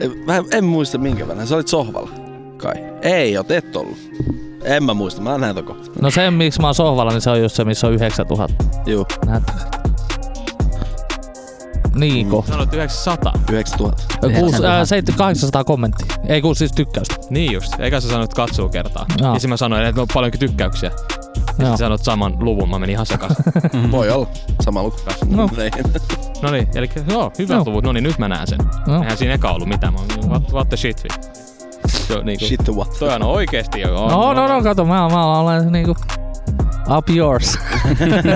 En- Mä en, en muista minkä verran. Sä olit sohvalla. Kai. Ei, oot et ollut. En mä muista. Mä näen kohta. No se, miksi mä oon sohvalla, niin se on just se, missä on 9000. Juu, Näet. Niin Mm. kohta. Sanoit 900. 9000. Kuusi, ää, 700, 800 kommenttia. Ei kun siis tykkäystä. Niin just. Eikä sä sanoit katsoo kertaa. Joo. Ja sitten mä sanoin, että on paljonkin tykkäyksiä. Ja Joo. sitten sanoit saman luvun. Mä menin ihan sekaisin. Voi olla. Sama luku. No. Niin. no niin, eli joo, hyvät Joo. luvut. No niin, nyt mä näen sen. No. Eihän siinä eka ollut mitään. Mä what, what the shit, vi. Joo, niinku, Shit the what. Toi on oikeesti jo. On, No, no, no, kato, mä, mä olen niinku up yours.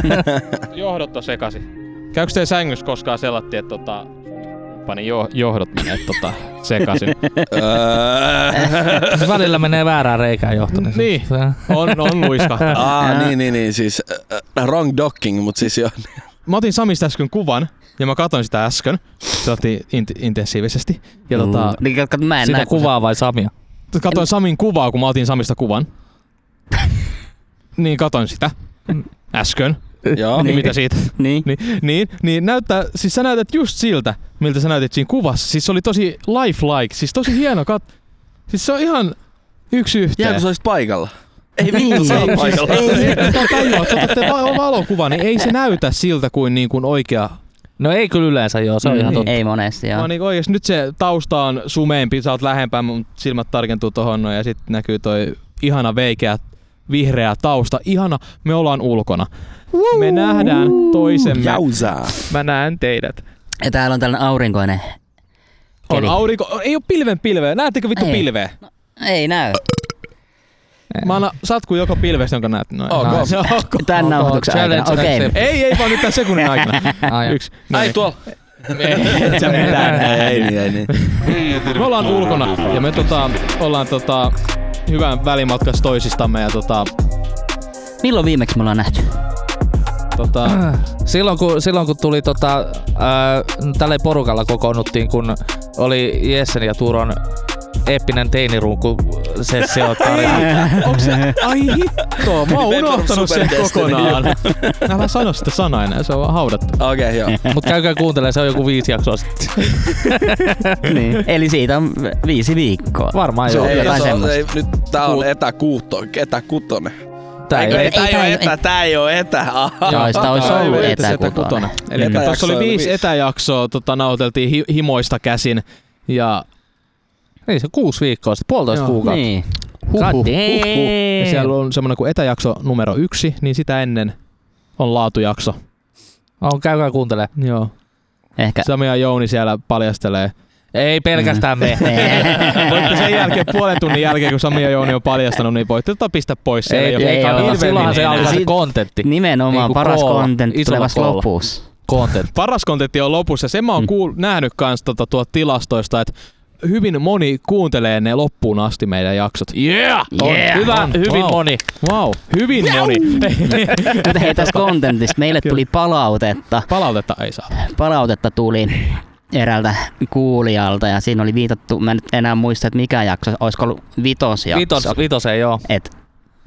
Johdot on sekasi. Käykö teidän sängyssä koskaan sellatti, että tota, pani jo, johdot menee tota, sekaisin? Öö. Välillä menee väärään reikään johto. Niin. Niin. On, on luiskahtanut. Aa, niin, niin, niin. Siis äh, wrong docking, mut siis joo. Mä otin Samista äsken kuvan, ja mä katsoin sitä äsken. Se otti int- intensiivisesti. Ja tota, Niin, kato, mä en Sitä näe, kuvaa vai Samia? katoin Samin kuvaa, kun mä otin Samista kuvan. niin katoin sitä äsken. Joo. Niin mitä siitä? Se, niin. Niin, niin, niin näyttää, siis sä näytät just siltä, miltä sä näytit siinä kuvassa. Siis se oli tosi lifelike, siis tosi hieno kat... Siis se on ihan yksi yhteen. Jää kun sä olisit paikalla. Ei Niin. vittu, sä oot Ei, paikalla. Ei, tää tajua, että otatte va- valokuva, niin ei se näytä siltä kuin, niin kuin oikea. No ei kyllä yleensä joo, se on ihan Niin. totta. Ei monesti, joo. Vaan niin oikeesti nyt se tausta on sumeempi, sä oot lähempää, mun silmät tarkentuu tohon noin, ja sitten näkyy toi ihana veikeä vihreä tausta. Ihana, me ollaan ulkona. Me nähdään toisemme. Jausaa. Mä näen teidät. Ja täällä on tällainen aurinkoinen On keli. aurinko, ei oo pilven pilveä. Näettekö vittu Ei. pilveä? Ei näy. Mä annan satku joka pilvestä, jonka näet. Noin. Ok. No, se on ok. Tän nauhoituksen aikana. challenge Okei. accepted. Ei, ei vaan nyt tämän sekunnin aikana. Ai, Yksi. Ai tuolla. Ei, et sä mitään. Ei niin, ei niin. Me ollaan ulkona ja me tota, ollaan tota, hyvän välimatkassa toisistamme ja tota, Milloin viimeksi me ollaan nähty? tota, Silloin kun, silloin kun tuli tota, ää, tälle porukalla kokoonnuttiin, kun oli Jessen ja Turon eeppinen teinirunku sessio tarina. onks se, ai hitto, mä oon unohtanut sen kokonaan. Älä sano sitä sanaa enää, se on haudattu. Okei, okay, joo. Mut käykää kuuntelemaan, se on joku viisi jaksoa sitten. niin. Eli siitä on viisi viikkoa. Varmaan Se joo. Ei, ei, jotain se on, ei, nyt tää on Kuut- etäkuutto, etäkutonen. Tää ei, ei, ei, tää ei ei- etä, tää ei oo etä. Joo, sitä olisi ollut etäkutonen. Eli tuossa oli viisi etäjaksoa, tota, nauteltiin hi- himoista käsin. Ja, niin se kuusi viikkoa sitten, puolitoista Joo. kuukautta. Niin. God ja siellä on semmoinen kuin etäjakso numero yksi, niin sitä ennen on laatujakso. On, käykää kuuntelemaan. Joo. Ehkä. Sami ja Jouni siellä paljastelee. Ei pelkästään me. Voitte sen jälkeen, puolen tunnin jälkeen, kun Sami ja Jouni on paljastanut, niin voitte tota pistää pois siellä. Ei, ei, ei kannata. Silloinhan se alkaa se kontentti. Nimenomaan Niinku paras vasta koolla. lopussa. Content. Paras kontentti on lopussa. Sen mä oon kuul- nähnyt kans tota, tuolta tilastoista, että hyvin moni kuuntelee ne loppuun asti meidän jaksot. Yeah! On Yeah! hyvä, On. hyvin Wow. moni. Wow, hyvin moni. Mutta hei tästä contentista. Meille Kyllä. tuli palautetta. Palautetta ei saa. Palautetta tuli eräältä kuulijalta ja siinä oli viitattu, mä en nyt enää muista, että mikä jakso, olisiko ollut vitosjakso. Vitos, vitoseen joo. Et,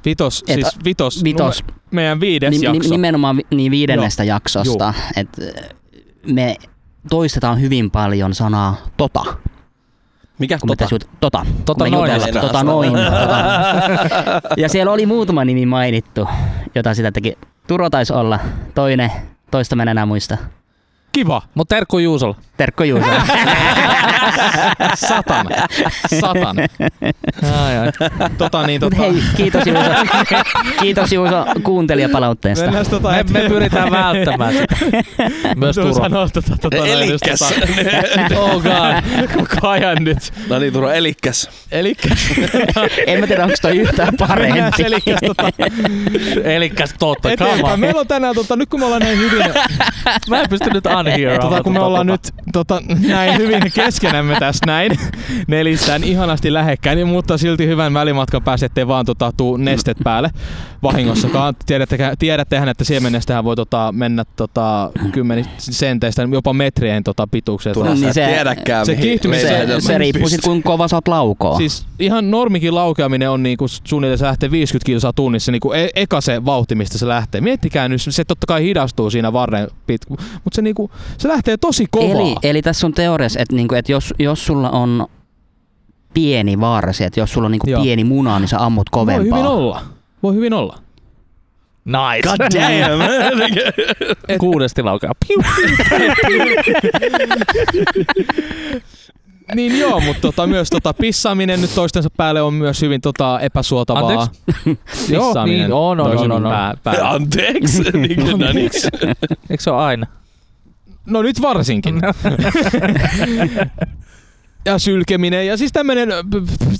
Vitos, Et- siis vitos, vitos, nume- meidän viides Nim, jakso. nim, nimenomaan vi- niin viidennestä Joo. jaksosta, että me toistetaan hyvin paljon sanaa tota. Mikä Kun me tota? jut- tota. Tota kun me noin. jutellaan, tota noin. Tota. Ja siellä oli muutama nimi mainittu, jota sitä teki. Turo taisi olla, toinen, toista mä en enää muista. Kiva. Mut terkku Juusolla. Terkko Juuso. Satan. Satan. Ai, ai. Tota niin, Mut tota, hei, kiitos Juuso. Kiitos Juuso kuuntelijapalautteesta. mennään tota, Me, me pyritään välttämään sitä. Myös Tuo Turo. sanoo tota, tota, noin, Elikkäs. Tota, oh god, koko ajan nyt. No niin, Turo, elikkäs. Elikkäs. En mä tiedä, onko toi yhtään parempi. Elikkäs tota, Elikkäs totta, eteenpäin. Meillä on tänään, tota, nyt kun me ollaan näin hyvin, Mä en pysty nyt unhear. tota, kun me ollaan nyt tota, näin hyvin keskenämme tässä näin, nelistään ihanasti lähekkäin, niin, mutta silti hyvän välimatkan päässä, ettei vaan tota, tuu nestet päälle vahingossakaan. Tiedätte, tiedättehän, että siemenestähän voi tota, mennä tota, kymmenistä senteistä, jopa metrien tota, pituukseen. Turo, Niin se- tiedäkään, se mihin kiihtymis- meidän- Se, se riippuu sit kuinka kova sä oot laukoo. Siis ihan normikin laukeaminen on niinku suunnilleen se lähtee 50 kilsaa tunnissa, niinku e- eka se vauhti, mistä se lähtee. Miettikää nyt, se totta kai hidastuu siinä varren pitkä, mutta se niinku Se lähtee tosi kovaa. Eli, eli tässä on teoriassa, että, niinku, että jos, jos sulla on pieni varsi, että jos sulla on niinku Joo. pieni muna, niin sä ammut Voi hyvin kovempaa. olla. Voi hyvin olla. Nice. God damn! Kuudesti laukaa. Piu. Niin joo, mutta tota, myös tota, pissaaminen nyt toistensa päälle on myös hyvin tota, epäsuotavaa. Anteeksi? Pissaaminen niin, on, on, on, on, on. Pää, päälle. Anteeksi. Niin niin. Eikö se ole aina? No nyt varsinkin. ja sylkeminen ja siis tämmönen äh,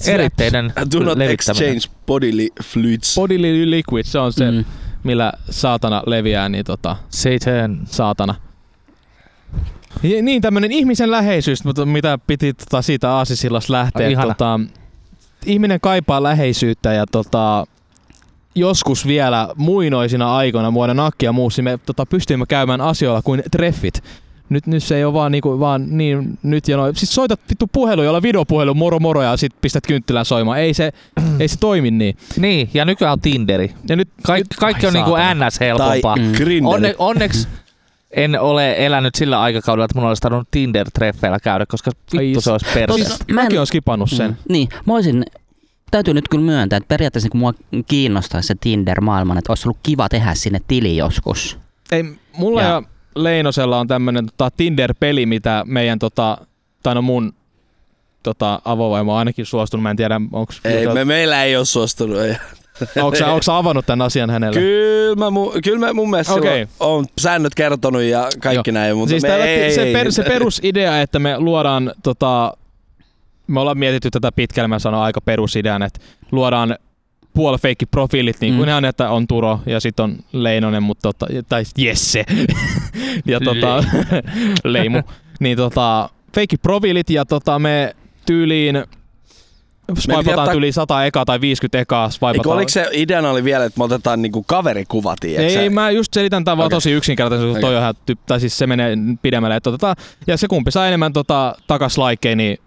Eritteinen Do not exchange bodily fluids. bodily liquid, se on se, mm. Millä saatana leviää, niin tota, Satan. saatana. Ja niin tämmönen ihmisen läheisyys, mutta mitä piti tota, siitä aasisillasta lähteä. Ihana. Tota, ihminen kaipaa läheisyyttä ja tota, joskus vielä muinoisina aikoina vuonna nakki ja muussa, me tota, pystyimme käymään asioilla kuin treffit. Nyt, nyt se ei ole vaan, niinku, vaan niin nyt ja noin. Siis soitat vittu puhelu, jolla videopuhelu, moro moro ja sit pistät kynttilän soimaan. Ei se, ei se toimi niin. Niin, ja nykyään on Tinderi. Ja nyt, Kaik, nyt, kaikki ai on niinku ns. helpompaa. Mm. Grinderi. Onne, onneksi en ole elänyt sillä aikakaudella, että mun olisi tarvinnut Tinder-treffeillä käydä, koska vittu Ai se olisi perse. Mäkin oon skipannut sen. Mm. Niin, mä olisin, täytyy nyt kyllä myöntää, että periaatteessa kun mua kiinnostaisi se Tinder-maailman, että olisi ollut kiva tehdä sinne tili joskus. Ei, mulla ja, Ja- Leinosella on tämmönen tota, Tinder-peli, mitä meidän, tota, tai no mun tota, avovaimo on ainakin suostunut. Mä en tiedä, onko Ei, me, meillä ei ole suostunut. Ei. onko, sä, onko sä avannut tämän asian hänelle? Kyllä mä, mu, kyllä mä mun mielestä Okei. okay. on säännöt kertonut ja kaikki näin, mutta siis me, täällä, ei, se, ei, per, ei. se perusidea, että me luodaan, tota, me ollaan mietitty tätä pitkälle, mä sanon aika perusidean, että luodaan puolifeikki profiilit, niin kuin Mm. ihan, että on Turo ja sitten on Leinonen, mutta tota, tai Jesse ja tota, Leimu. Niin tota, feikki profiilit ja tota, me tyyliin swipataan ottaa- yli 100 ekaa tai 50 ekaa. Eikö, Swipataan. oliko se ideana oli vielä, että me otetaan niinku kaverikuva, tiiäksä? Ei, mä just selitän tämän vaan Okei. tosi yksinkertaisesti, kun toi on tai siis se menee pidemmälle. Että otetaan, ja se kumpi saa enemmän tota, takas niin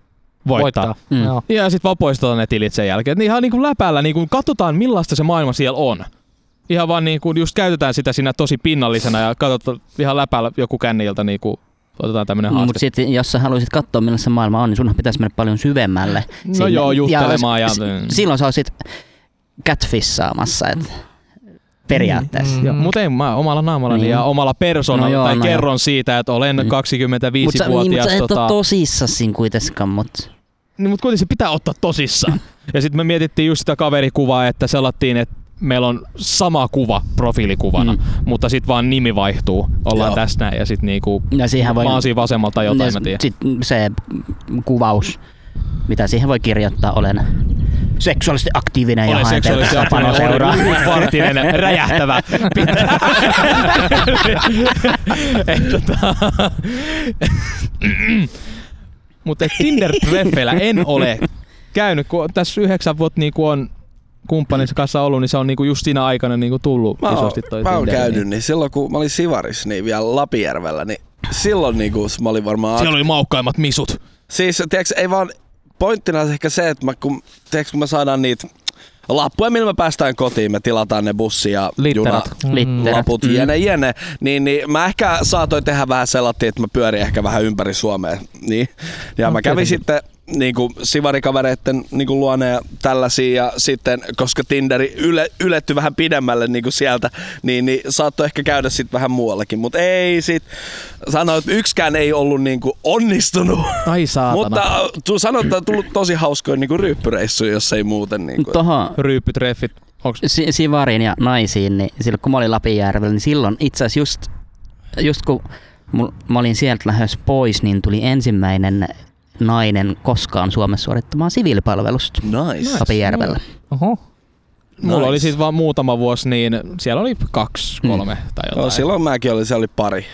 voittaa. Voittaa. Mm. Joo. Ja sitten vaan poistetaan ne tilit sen jälkeen. Et niin ihan niinku läpällä niinku katsotaan millaista se maailma siellä on. Ihan vaan niinku just käytetään sitä siinä tosi pinnallisena ja katsotaan ihan läpällä joku känniltä niinku otetaan tämmönen haaste. Mutta sitten jos sä haluaisit katsoa millaista se maailma on, niin sunhan pitäisi mennä paljon syvemmälle. no sinne. joo, juttelemaan ja... s- silloin sä olisit catfissaamassa, et periaatteessa. Mm. Joo, mutta ei mä omalla naamallani Niin. ja omalla persoonalla No joo, tai no kerron siitä, että olen Mm. 25-vuotias. Mutta niin, mut sä et tota, ole tosissas siinä kuitenkaan, mutta Niin, mutta kuitenkin se pitää ottaa tosissaan. ja sitten me mietittiin just sitä kaverikuvaa, että sellattiin, että meillä on sama kuva profiilikuvana, mm. Mm. mutta sitten vaan nimi vaihtuu. Ollaan Joo. tässä näin ja sitten niinku, ja siihen voi, mä oon siinä vasemmalta jotain, ja mä tiedän. sit se kuvaus, mitä siihen voi kirjoittaa, olen seksuaalisesti aktiivinen ja Olen haen teiltä seksuaalisesti Stefano seuraa. Fartinen, räjähtävä. Et tota- Mutta Tinder-treffeillä en ole käynyt, kun tässä yhdeksän vuotta niin on kumppaninsa kanssa ollut, niin se on niinku just siinä aikana niinku tullut Mä oon, isosti toi mä oon Tinder, käynyt, niin silloin kun mä olin Sivaris, niin vielä Lapijärvellä, niin silloin niinku mä olin varmaan... Siellä oli maukkaimmat misut. Siis, tiedätkö, ei vaan pointtina ehkä se, että mä, kun, tiedätkö, kun me saadaan niitä lappuja, millä me päästään kotiin, me tilataan ne bussi ja Litterat. Litterat. laput, Mm. jene, jene, niin, niin mä ehkä saatoin tehdä vähän sellaista, että mä pyörin ehkä vähän ympäri Suomea. Niin. Ja No, mä kävin tietenkin. sitten niin kuin sivarikavereiden niin kuin luone ja tällaisia ja sitten, koska Tinderi yle, yletty vähän pidemmälle niin kuin sieltä, niin, niin saattoi ehkä käydä sitten vähän muuallakin, mutta ei sit, sanoin, että yksikään ei ollut niin kuin onnistunut. Ai saatana. Mutta tu, sanoit, että on tullut tosi hauskoja niin kuin ryyppyreissuja, jos ei muuten. Niin kuin. Tuohon Ryyppytreffit. Onks si- Sivariin ja naisiin, niin silloin kun mä olin Lapinjärvellä, niin silloin itse asiassa just, just kun mul- mä olin sieltä lähes pois, niin tuli ensimmäinen nainen koskaan Suomessa suorittamaan siviilipalvelusta Nice. Lapinjärvellä. Oho. Mulla Nice. oli siis vaan muutama vuosi, niin siellä oli kaksi, kolme mm. tai jotain. No, silloin mäkin olin, se oli pari.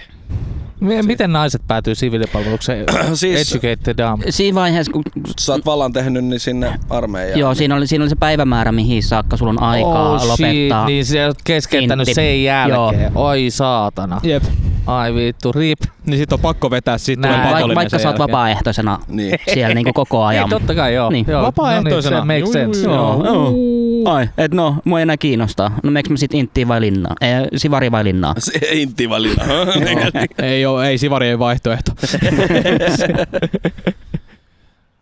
Miten naiset päätyy siviilipalvelukseen? Siis- Educated dam. Siinä vaiheessa, kun Sä oot vallan tehnyt, niin sinne armeijaan. Joo, siinä oli, siinä oli se päivämäärä, mihin saakka sulla on aikaa oh, lopettaa. Shit, niin se oot keskeyttänyt sen jälkeen. Joo. Oi saatana. Jep. Ai vittu, rip. Niin sit on pakko vetää, sit tulee Näin. Pakollinen vaikka sen sä oot vapaaehtoisena Niin. siellä niinku koko Ei, ajan. totta kai joo. Niin. joo. Vapaaehtoisena. No niin, se makes Juu, sense. Joo. joo. Joo. Ai, et no, mua ei enää kiinnostaa. No meneekö mä sit inttiin vai linnaan? Ei, sivari vai linnaan? Se intti valina. ei, oo, ei Sivari ei vaihtoehto.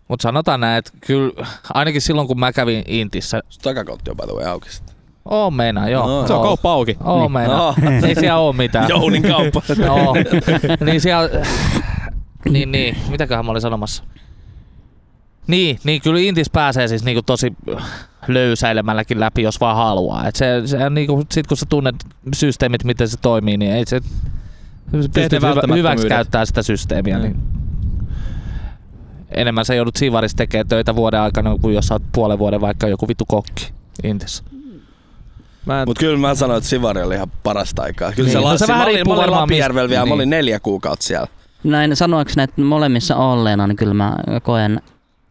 Mutta sanotaan näin, että kyllä ainakin silloin kun mä kävin Intissä, Takakotti on by the way auki sitten. Oo meinaa, joo. No. Se on kauppa auki. Oo Niin. meinaa. Oh. Ei siellä oo mitään. Jounin kauppa. Joo. niin siellä... Niin, niin. Mitäköhän mä olin sanomassa? Niin, niin kyllä Intis pääsee siis niinku tosi löysäilemälläkin läpi, jos vaan haluaa. Et se, se on niinku, sit kun sä tunnet systeemit, miten se toimii, niin ei se pystyt ne hyvä, hyväksi käyttää sitä systeemiä. Mm. Niin. Enemmän sä joudut Sivarissa tekemään töitä vuoden aikana, kuin jos sä oot puolen vuoden vaikka joku vitu kokki Intissä. Mä en, Mut kyllä mä sanoin, että Sivari oli ihan parasta aikaa. Kyllä Niin. se, No la- se mä olin, mä olin Lapijärvellä vielä, mä niin. olin neljä kuukautta siellä. Näin sanoiksi näitä molemmissa olleena, niin kyllä mä koen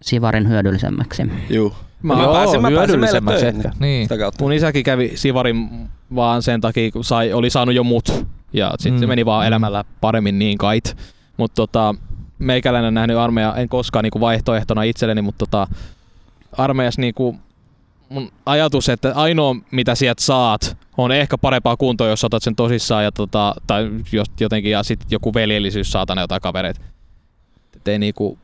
Sivarin hyödyllisemmäksi. Juu. mä, Joo. pääsin- mä pääsin hyödyllisemmäksi meille ehkä. töihin. Niin. Kautta. Mun isäkin kävi Sivarin vaan sen takia, kun sai, oli saanut jo mut. Ja sitten Mm. se meni vaan elämällä paremmin niin kait. Mutta tota, meikäläinen nähnyt armeija, en koskaan niinku vaihtoehtona itselleni, mutta tota, armeijassa niinku mun ajatus, että ainoa mitä sieltä saat, on ehkä parempaa kuntoa, jos otat sen tosissaan ja tota, tai jos jotenkin ja sitten joku veljellisyys saatana jotain kavereita. Et ei niinku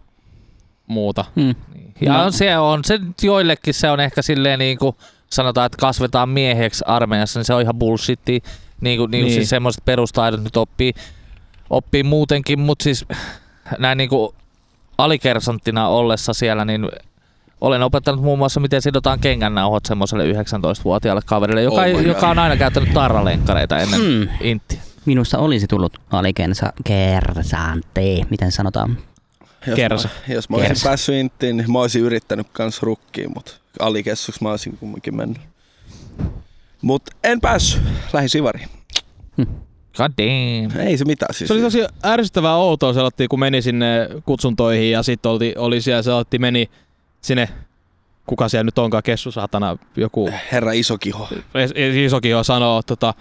muuta. Hmm. Ja No. on se on se joillekin se on ehkä silleen niin kuin sanotaan, että kasvetaan mieheksi armeijassa, niin se on ihan bullshitti. Niin kuin, niin. Niin. Siis semmoiset perustaidot nyt oppii, oppii muutenkin, mutta siis näin niin kuin alikersanttina ollessa siellä, niin olen opettanut muun muassa, miten sidotaan kengännauhat semmoiselle 19-vuotiaalle kaverille, joka, Oh joka on aina käyttänyt tarralenkkareita ennen Hmm. mm. inttiä. Minusta olisi tullut alikensa kersante, miten sanotaan. Jos Kersa. Mä, jos mä olisin Kersa. päässyt inttiin, niin mä olisin yrittänyt kans rukkiin, mutta alikessuksi mä olisin kumminkin mennyt. Mut en päässyt. Lähin Sivariin. God damn. Ei se mitään siis. Se oli tosi ärsyttävää outoa, se kun meni sinne kutsuntoihin ja sitten oli, oli siellä, se meni sinne, kuka siellä nyt onkaan, kessu saatana, joku Herra Isokiho. jo sanoo, tota,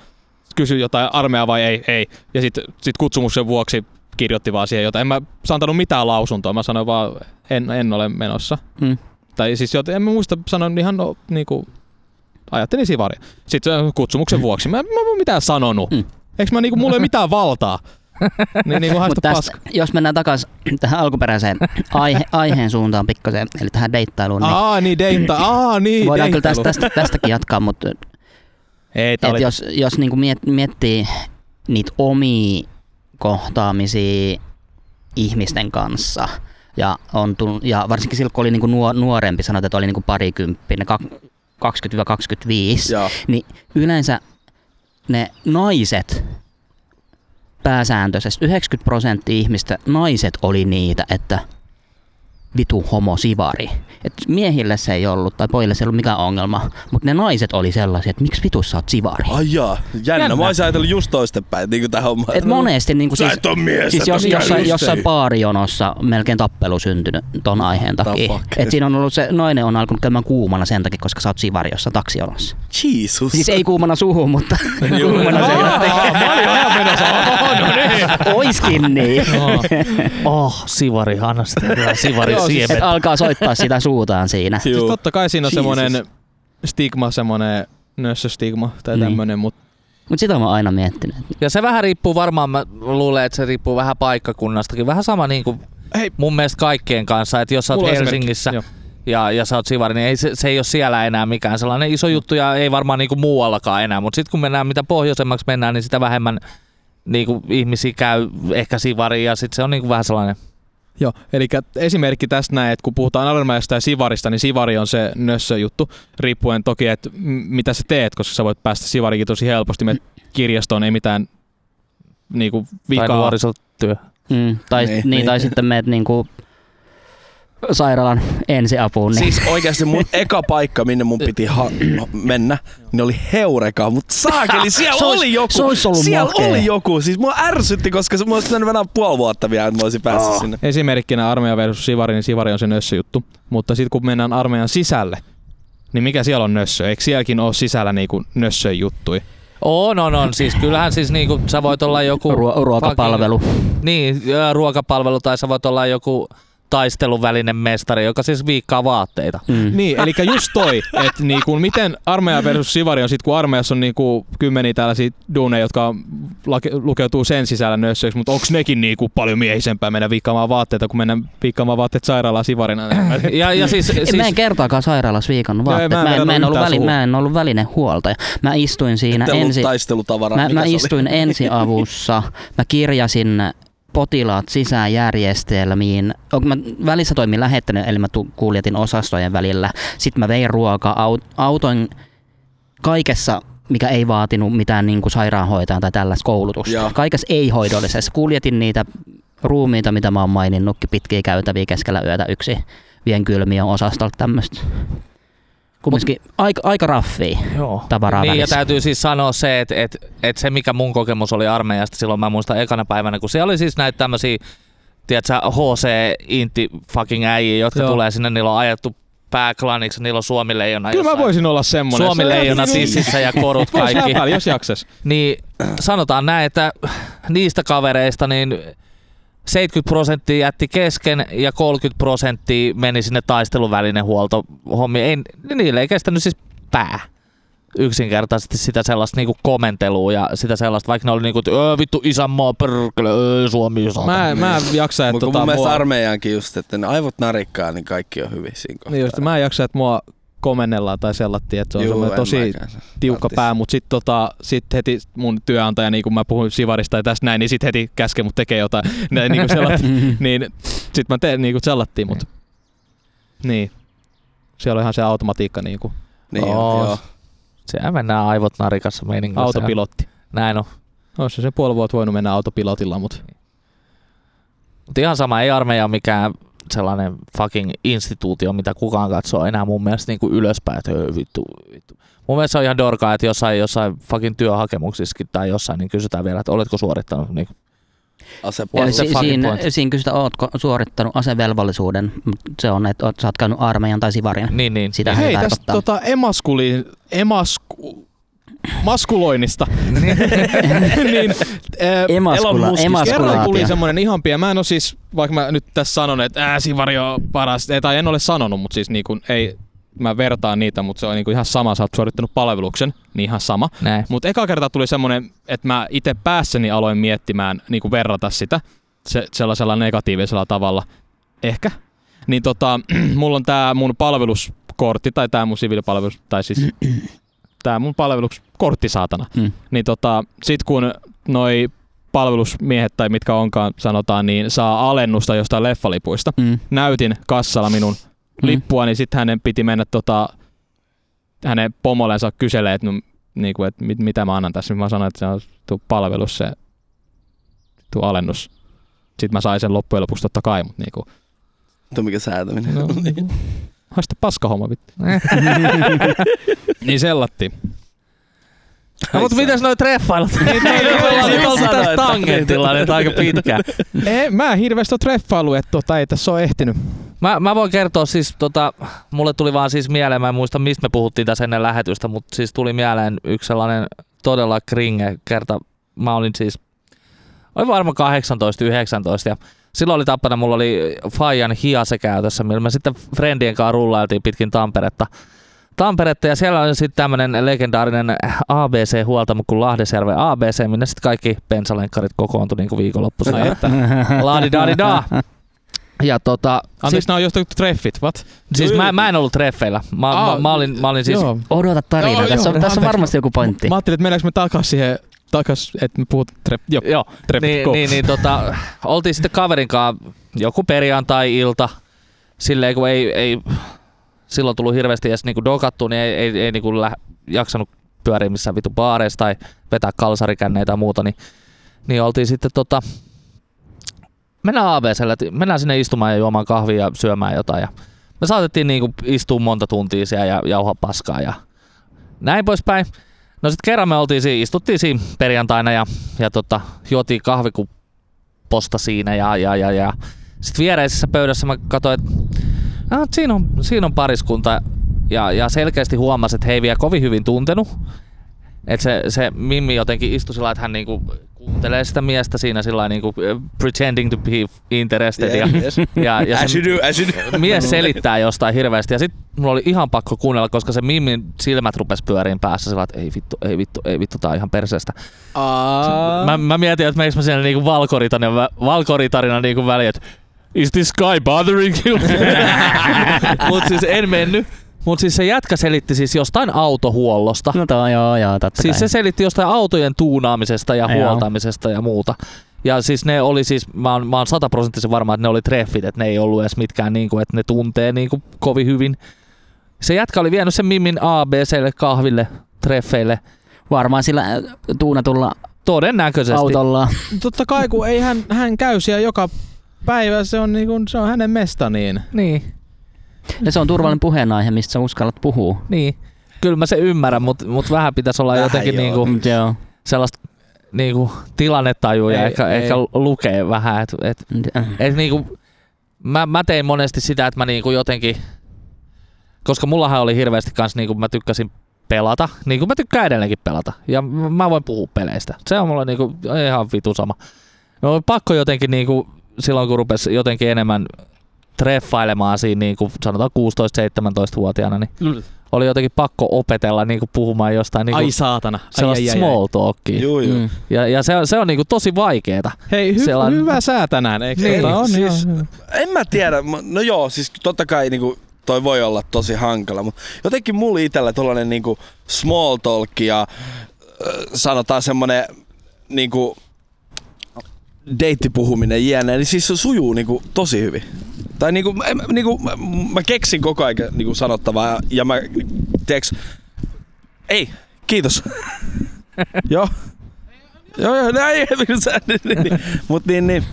kysyi jotain armeijaa vai ei, ei. Ja sitten sit kutsumuksen vuoksi kirjoitti vaan siihen jotain. En mä antanut mitään lausuntoa, mä sanoin vaan, en, en ole menossa. Hmm. Tai siis joten, en mä muista, sanoin ihan no, niinku, ajattelin sivari. Sitten äh, kutsumuksen vuoksi, mä, mä en mitään sanonut. Mm. Eikö mä niinku, mulla ei mitään valtaa? Niin haista Mutta tästä, paska. jos mennään takaisin tähän alkuperäiseen aihe, aiheen suuntaan pikkasen, eli tähän deittailuun, niin Aa, niin deitta. Aa, niin voidaan kyllä tästä, deittailu. tästä, tästäkin jatkaa, mutta Ei, et oli... jos, jos niinku miet, miettii niitä omia kohtaamisia ihmisten kanssa, ja, on tullut, ja varsinkin silloin, kun oli niinku nuor, nuorempi, sanotaan, että oli niinku parikymppinen, kak- 20-25, Joo. niin yleensä ne naiset pääsääntöisesti. 90 prosenttia ihmistä, naiset oli niitä, että vitu homo sivari. Et miehille se ei ollut, tai pojille se ei ollut mikään ongelma, mutta ne naiset oli sellaisia, että miksi vitu sä oot sivari. Ai jaa, jännä. Jännä. Mä olisin ajatellut just toistepäin, niin kuin tähän hommaan. Et monesti niin kuin Sä siis, et oo mies, siis et jos, jossain, jossain baarijonossa melkein tappelu syntynyt ton aiheen takia. Et siinä on ollut se nainen on alkanut käymään kuumana sen takia, koska sä oot sivari jossain taksijonossa. Jesus. Siis ei kuumana suhun, mutta kuumana se Mä olin ihan menossa. Oh, no niin. Oiskin niin. Oh, sivari, anna sitä sivari Joo, siis- alkaa soittaa sitä suutaan siinä. Siis totta kai siinä on Jesus. semmonen stigma, semmonen nössöstigma tai Niin. tämmönen, mutta Mutta sitä mä oon aina miettinyt. Ja se vähän riippuu varmaan, mä luulen, että se riippuu vähän paikkakunnastakin. Vähän sama niin kuin Hei. mun mielestä kaikkien kanssa, että jos sä oot Mulla Helsingissä ja, ja sä oot Sivari, niin ei, se, se ei ole siellä enää mikään sellainen iso juttu ja ei varmaan niin kuin muuallakaan enää. Mutta sitten kun mennään, mitä pohjoisemmaksi mennään, niin sitä vähemmän niin kuin ihmisiä käy ehkä Sivari ja sitten se on niin kuin vähän sellainen Joo, eli esimerkki tästä näin, että kun puhutaan Armeijasta ja Sivarista, niin Sivari on se nössö juttu, riippuen toki, että mitä sä teet, koska sä voit päästä Sivarikin tosi helposti. Me kirjastoon ei mitään niinku tai vikaa. nuorisotyö. Mm, tai, Niin, niin, niin. tai sitten meet niinku sairaalan ensiapuun. Niin. Siis oikeasti mun eka paikka, minne mun piti ha- mennä, niin oli Heureka, mutta saakeli, siellä ois- oli joku. se ollut siellä makea. oli joku. Siis mua ärsytti, koska se mua olisi venää puoli vuotta vielä, että mä olisin päässyt Oh. sinne. Esimerkkinä armeija versus Sivari, niin Sivari on se nössö juttu. Mutta sitten kun mennään armeijan sisälle, niin mikä siellä on nössö? Eikö sielläkin ole sisällä niinku nössö juttui? On, on, on. Siis kyllähän siis niinku, sä voit olla joku... Ruo- ruokapalvelu. Fucking, niin, ruokapalvelu tai sä voit olla joku taisteluvälinen mestari, joka siis viikkaa vaatteita. Mm. Niin, eli just toi, että niinku, miten armeija versus sivari on sit, kun armeijassa on niinku kymmeniä tällaisia duuneja, jotka lake, lukeutuu sen sisällä nössöiksi, mutta onko nekin niinku paljon miehisempää mennä viikkaamaan vaatteita, kun mennään viikkaamaan vaatteet sairaalaan sivarina? Ja, ja siis, Siis... Mä en kertaakaan sairaalassa viikon Joo, vaatteet. mä en Mä, en, mä, en ollut väli, mä en ollut välinehuoltaja. Mä istuin siinä ensi... Mä, mä se oli? istuin ensiavussa, mä kirjasin potilaat sisäjärjestelmiin. Mä välissä toimin lähettänyt, eli mä kuljetin osastojen välillä. Sitten mä vein ruokaa, aut- autoin kaikessa mikä ei vaatinut mitään niin kuin sairaanhoitajan tai tällaista koulutusta. Joo. Kaikessa ei-hoidollisessa. Kuljetin niitä ruumiita, mitä mä oon maininnutkin, pitkiä käytäviä keskellä yötä yksi. Vien kylmiä osastolta tämmöistä. Kumminkin aika, aika raffia Joo. tavaraa Niin, ja välissä. täytyy siis sanoa se, että et, et se mikä mun kokemus oli armeijasta silloin, mä muistan ekana päivänä, kun siellä oli siis näitä tämmöisiä, tiedätkö, HC Inti fucking äijiä, jotka Joo. tulee sinne, niillä on ajettu pääklaniksi, niillä on Suomi leijona Kyllä mä voisin olla semmonen. Suomi leijona niinku- tississä ja korut kaikki. jos jaksas. Niin sanotaan näin, että niistä kavereista niin 70 prosenttia jätti kesken ja 30 prosenttia meni sinne taisteluvälinen huolto hommi. Ei, niille ei kestänyt siis pää yksinkertaisesti sitä sellaista niinku komentelua ja sitä sellaista, vaikka ne oli niinku, että öö, vittu isänmaa perkele, öö, Suomi saatana. Mä, mä en jaksa, että Mutta tota, mun mielestä mua, armeijaankin just, että ne aivot narikkaa, niin kaikki on hyvin siinä kohtaa. niin just, mä en jaksa, että mua komennellaan tai sellattiin, että se on Juu, semmoinen en tosi tiukka pää, mutta sitten tota, sit heti mun työnantaja, niin kun mä puhuin Sivarista ja tästä näin, niin sitten heti käske mut tekee jotain. Näin, niin sellattiin, niin sitten mä teen niin kuin sellattiin, mutta niin. Siellä on ihan se automatiikka, niin kuin Niin, Oo, joo. Siellä mennään aivot narikassa meininkissä. autopilotti. Näin on. Olisi se puoli vuotta voinut mennä autopilotilla, mutta Mutta ihan sama, ei armeija mikään sellainen fucking instituutio, mitä kukaan katsoo enää mun mielestä niin kuin ylöspäin, että "Öö, vittu, vittu. Mun mielestä on ihan dorkaa, että jossain, jossain fucking työhakemuksissakin tai jossain niin kysytään vielä, että oletko suorittanut. Niin kuin, the si- siinä, siinä kysytään, ootko suorittanut asevelvollisuuden. Mut Se on, että oot, sä oot käynyt armeijan tai sivarin. niin, niin. Sitä hei, tästä tota, emaskuli, emasku, maskuloinnista. niin, äh, Emaskula, Musk. Kerran tuli semmoinen ihan pieni. Mä en ole siis, vaikka mä nyt tässä sanon, että ää, Sivari on paras, ei, tai en ole sanonut, mutta siis niin kuin, ei, mä vertaan niitä, mutta se on niin kuin ihan sama, sä oot suorittanut palveluksen, niin ihan sama. Mutta eka kerta tuli semmoinen, että mä itse päässäni aloin miettimään, niin kuin verrata sitä se, sellaisella negatiivisella tavalla, ehkä. Niin tota, mulla on tää mun palveluskortti, tai tää mun siviilipalvelus, tai siis tää mun palveluskortti saatana. Mm. Niin tota, sit kun noi palvelusmiehet tai mitkä onkaan sanotaan, niin saa alennusta jostain leffalipuista. Mm. Näytin kassalla minun Mm. lippua, niin sitten hänen piti mennä tota, hänen pomollensa kyselee, että no, niinku, et mit, mitä mä annan tässä. Mä sanoin, että se on tuo palvelus, se tuo alennus. Sitten mä sain sen loppujen lopuksi totta kai, mutta niinku, Tuo mikä säätäminen. no, haista paskahomma vittu. niin sellatti. No, mutta mitäs noi treffailut? Niin, niin, me ollaan tässä tangentilla nyt aika pitkään. Ei, mä en hirveästi ole treffailu, että tota, ei tässä ole ehtinyt. Mä, mä voin kertoa siis, tota, mulle tuli vaan siis mieleen, mä en muista mistä me puhuttiin tässä ennen lähetystä, mutta siis tuli mieleen yksi sellainen todella kringe kerta. Mä olin siis, oli varmaan 18-19 ja silloin oli tapana, mulla oli Fajan hiase käytössä, millä me sitten friendien kanssa rullailtiin pitkin Tamperetta. Tamperetta ja siellä oli sitten tämmönen legendaarinen ABC-huoltamo kuin Lahdesjärven ABC, minne sitten kaikki bensalenkkarit kokoontui niinku viikonloppuisena. Ai että. Laadi daadi da. Ja tota, Anteeksi, nämä on jostain treffit, what? Siis mä, mä en ollut treffeillä. Mä, Aa, mä, mä, olin, mä olin siis... Joo. Odota tarinaa. Joo, tässä, on, tässä on varmasti joku pointti. Mä ajattelin, että mennäänkö me takas siihen, takas, että me puhut treff, joo, Joo, treffit, niin, go. niin, niin tota, oltiin sitten kaverin kanssa joku perjantai-ilta. Silleen kun ei, ei silloin tullut hirveästi edes niinku dokattu, niin ei, ei, ei niinku lä- jaksanut pyöriä missään vitu baareissa tai vetää kalsarikänneitä ja muuta, niin, niin oltiin sitten tota, mennään ABClle, mennään sinne istumaan ja juomaan kahvia ja syömään jotain. Ja me saatettiin niinku istua monta tuntia siellä ja jauhaa paskaa ja näin poispäin. No sitten kerran me oltiin siinä, istuttiin siinä perjantaina ja, ja tota, juotiin kahvikupposta siinä ja, ja, ja, ja. sitten viereisessä pöydässä mä katsoin, että ah, siinä, on, siinä on pariskunta ja, ja selkeästi huomasi, että he ei vielä kovin hyvin tuntenut. Että se, se Mimmi jotenkin istui sillä että hän niinku kuuntelee sitä miestä siinä sillä niinku äh, pretending to be interested ja, Yes, ja, ja As you do, as you do. mies selittää jostain hirveästi ja sitten mulla oli ihan pakko kuunnella, koska se Mimmin silmät rupes pyöriin päässä sillä että ei vittu, ei vittu, ei vittu, tää on ihan perseestä. Mä, mä mietin, että meikö mä siellä niinku valkoritarina, valkoritarina niinku väliin, että is this guy bothering you? Mut siis en mennyt. Mut siis se jätkä selitti siis jostain autohuollosta. No toi, joo, joo, totta Siis kai. se selitti jostain autojen tuunaamisesta ja Joo. huoltamisesta ja muuta. Ja siis ne oli siis, mä oon, mä oon sataprosenttisen varma, että ne oli treffit, että ne ei ollut edes mitkään niinku, että ne tuntee niinku kovin hyvin. Se jätkä oli vienyt sen Mimmin ABClle kahville, treffeille. Varmaan sillä äh, tuunatulla Todennäköisesti. autolla. Totta kai, kun ei hän, hän käy siellä joka päivä, se on, niinku, se on hänen mesta niin. Ja se on turvallinen puheenaihe, mistä sä uskallat puhua. niin. Kyllä mä se ymmärrän, mutta mut vähän pitäisi olla Vähän jotenkin joo. niinku, Mut joo. sellaista niinku tilannetajua ja Ei, ehkä, ei. ehkä lukee vähän. Et, et, et niinku, mä, mä tein monesti sitä, että mä niinku jotenkin, koska mullahan oli hirveästi kans niinku, mä tykkäsin pelata, niin kuin mä tykkään edelleenkin pelata. Ja mä voin puhua peleistä. Se on mulle niinku ihan vitu sama. No, pakko jotenkin niinku, silloin kun rupesi jotenkin enemmän treffailemaan siinä niinku, sanotaan 16-17-vuotiaana, niin oli jotenkin pakko opetella niinku puhumaan jostain niinku, Ai saatana. Ai, sellaista ai, ai, small talkia. Juu, juu. Mm. Ja, ja se, on, se on niinku tosi vaikeeta. Hei, hy- Sellainen- hyvä sää tänään, eikö Niin, Tota on, siis- joo. En mä tiedä, no joo, siis totta kai niinku, toi voi olla tosi hankala, mutta jotenkin mulla itsellä tollanen niinku small talk ja sanotaan semmonen niinku deittipuhuminen jne, niin siis se sujuu niinku tosi hyvin. Tai niinku, mä, mä- niinku, mä, mä keksin koko ajan niinku sanottavaa ja, ja mä, tiiäks, ei, kiitos. joo. Joo, joo, näin, niin, niin, niin. mut niin, niin.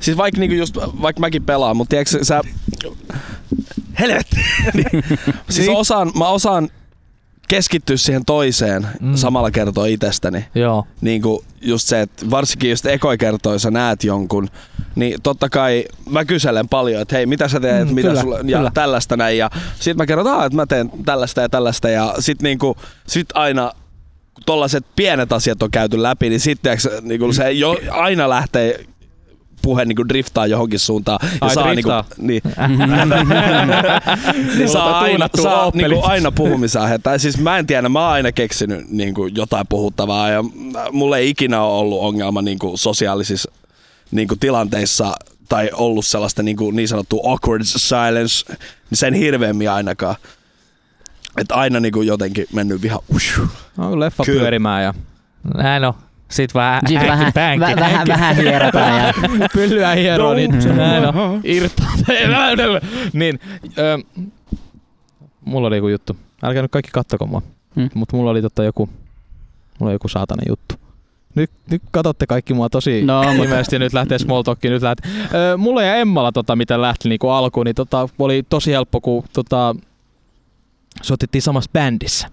Siis vaikka niinku just, vaikka mäkin pelaan, mutta tiedätkö sä... Helvetti! niin, siis Niin. osaan, mä osaan keskittyä siihen toiseen Mm. samalla kertoa itsestäni. Joo. Niin kuin just se, että varsinkin just ekoi kertoi sä näet jonkun, niin totta kai mä kyselen paljon, että hei, mitä sä teet, Mm, mitä kyllä, sulla, ja kyllä. tällaista näin. Ja sit mä kerron, "Aa, että mä teen tällaista ja tällaista. Ja sit niinku, sit aina kun tollaset pienet asiat on käyty läpi, niin sitten niinku se jo, aina lähtee puhe niinku driftaa johonkin suuntaan. Ja Ai, saa driftaa. niinku, niin, niin saa aina, tuunattu saa Opelit. niinku aina puhumisaihe. Tai siis mä en tiedä, mä oon aina keksinyt niinku jotain puhuttavaa ja mulla ei ikinä ole ollut ongelma niinku sosiaalisissa niinku tilanteissa tai ollut sellaista niinku niin sanottu awkward silence, niin sen hirveämmin ainakaan. Että aina niinku jotenkin mennyt ihan. On leffa Kyllä. pyörimään ja Näin on. Sitten vähän Sitten vähän, vä, vähän, vähän hierotaan ja pyllyä hieroo, niin näin on. Irtaa. niin, ö, mulla oli joku juttu. Älkää nyt kaikki kattoko mua. Mm. Mutta mulla oli tota joku, mulla oli joku saatanen juttu. Nyt, nyt katsotte kaikki mua tosi No, mutta- imeesti, nyt lähtee small nyt lähtee. Öö, mulla ja Emmalla, tota, mitä lähti niinku alkuun, niin tota, oli tosi helppo, kun tota, soitettiin samassa bändissä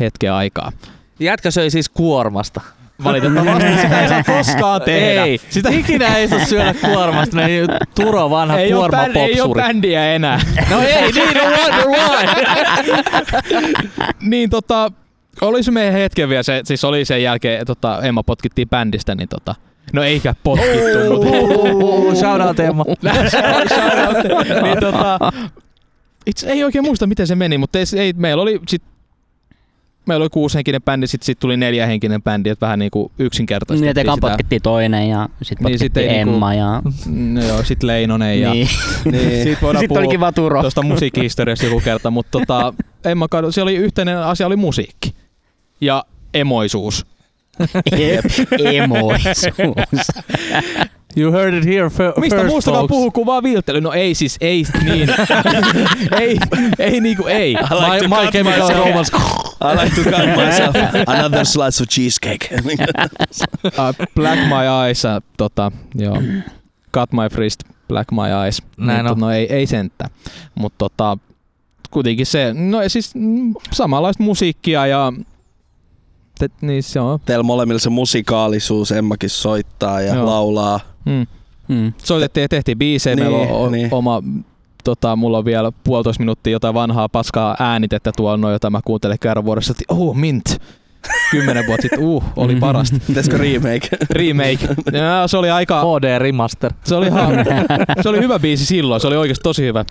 hetken aikaa. Jätkä söi siis kuormasta. Valitettavasti sitä ei saa koskaan tehdä. Ei, Sitä ikinä ei saa syödä kuormasta. Ne Turo vanha ei, ole bänd, ei ole kuormapopsuri. bändiä enää. No ei, niin no wonder why. niin tota, oli se meidän hetken vielä, se, siis oli sen jälkeen, tota, Emma potkittiin bändistä, niin tota, no eikä potkittu, mutta Shout out Emma. niin tota, itse ei oikein muista miten se meni, mutta ei, ei meillä oli sit, meillä oli kuusihenkinen bändi, sitten sit tuli neljähenkinen bändi, että vähän niinku yksinkertaisesti. niin että potkittiin toinen ja sitten Niin, sit niinku- Emma ja... No joo, sit Leinonen ja Niin. niin. sit voidaan Sitten oli puhua kiva Turo. tuosta musiikkihistoriasta joku kerta, mutta tota, Emma kadu, se oli yhteinen asia oli musiikki ja emoisuus. Emoisuus. You heard it here fir- Mistä first, muustakaan folks. puhuu kuin vaan viiltely? No ei siis, ei niin. ei, ei niinku ei. My, to my cut chemical myself. romance. I like to cut myself. Another slice of cheesecake. Uh, black my eyes, uh, tota, joo. Cut my wrist, black my eyes. Näin Niin, on. No ei, ei sentään. Mutta tota, kuitenkin se, no siis mm, samanlaista musiikkia ja te, niin se on. Teillä molemmilla se musikaalisuus, Emmakin soittaa ja Joo. laulaa. Mm. Mm. Soitettiin ja tehtiin biisejä, Niin, meillä on o- niin. oma, tota, mulla on vielä puolitoista minuuttia jotain vanhaa paskaa äänitettä tuolla, no, jota mä kuuntelen kerran vuodessa, että oh mint, kymmenen vuotta sitten. Uh, oli parasta. Pitäisikö remake? Remake. Ja, se oli aika, HD Remaster. se oli, ihan, se oli hyvä biisi silloin, se oli oikeasti tosi hyvä.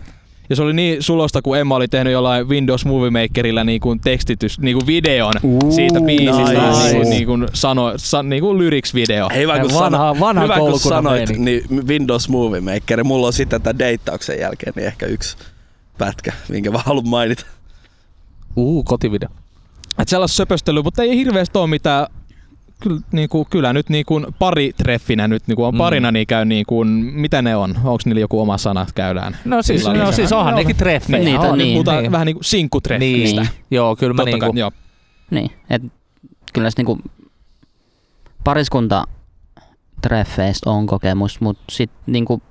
Ja se oli niin sulosta, kun Emma oli tehnyt jollain Windows Movie Makerilla niin kuin tekstitys, niin kuin videon Uh, siitä biisistä. nice. Niin kuin, niin kuin sano, sa, niin kuin lyrics-video. Hyvä, kun, Vanha- sano, vanha hyvä, kun sanoit, niin Windows Movie Maker. Mulla on sitten tämän deittauksen jälkeen niin ehkä yksi pätkä, minkä vaan haluan mainita. Uu, kotivideo. Et sellaista söpöstelyä, mutta ei hirveästi ole mitään Kyllä, niin kuin, kyllä nyt niin kuin pari treffinä nyt niin kuin on Mm. parina, niin käy niin kuin, mitä ne on? Onko niillä joku oma sana, käydään? No siis, no, siis onhan Ne nekin treffejä. Niitä on, niin. Puhutaan niin. vähän niin kuin sinkkutreffistä. Niin. Joo, kyllä mä Totta niinku, kai, joo. Niin, et kyllä se niinku pariskunta treffeistä on kokemus, mutta sitten niinku,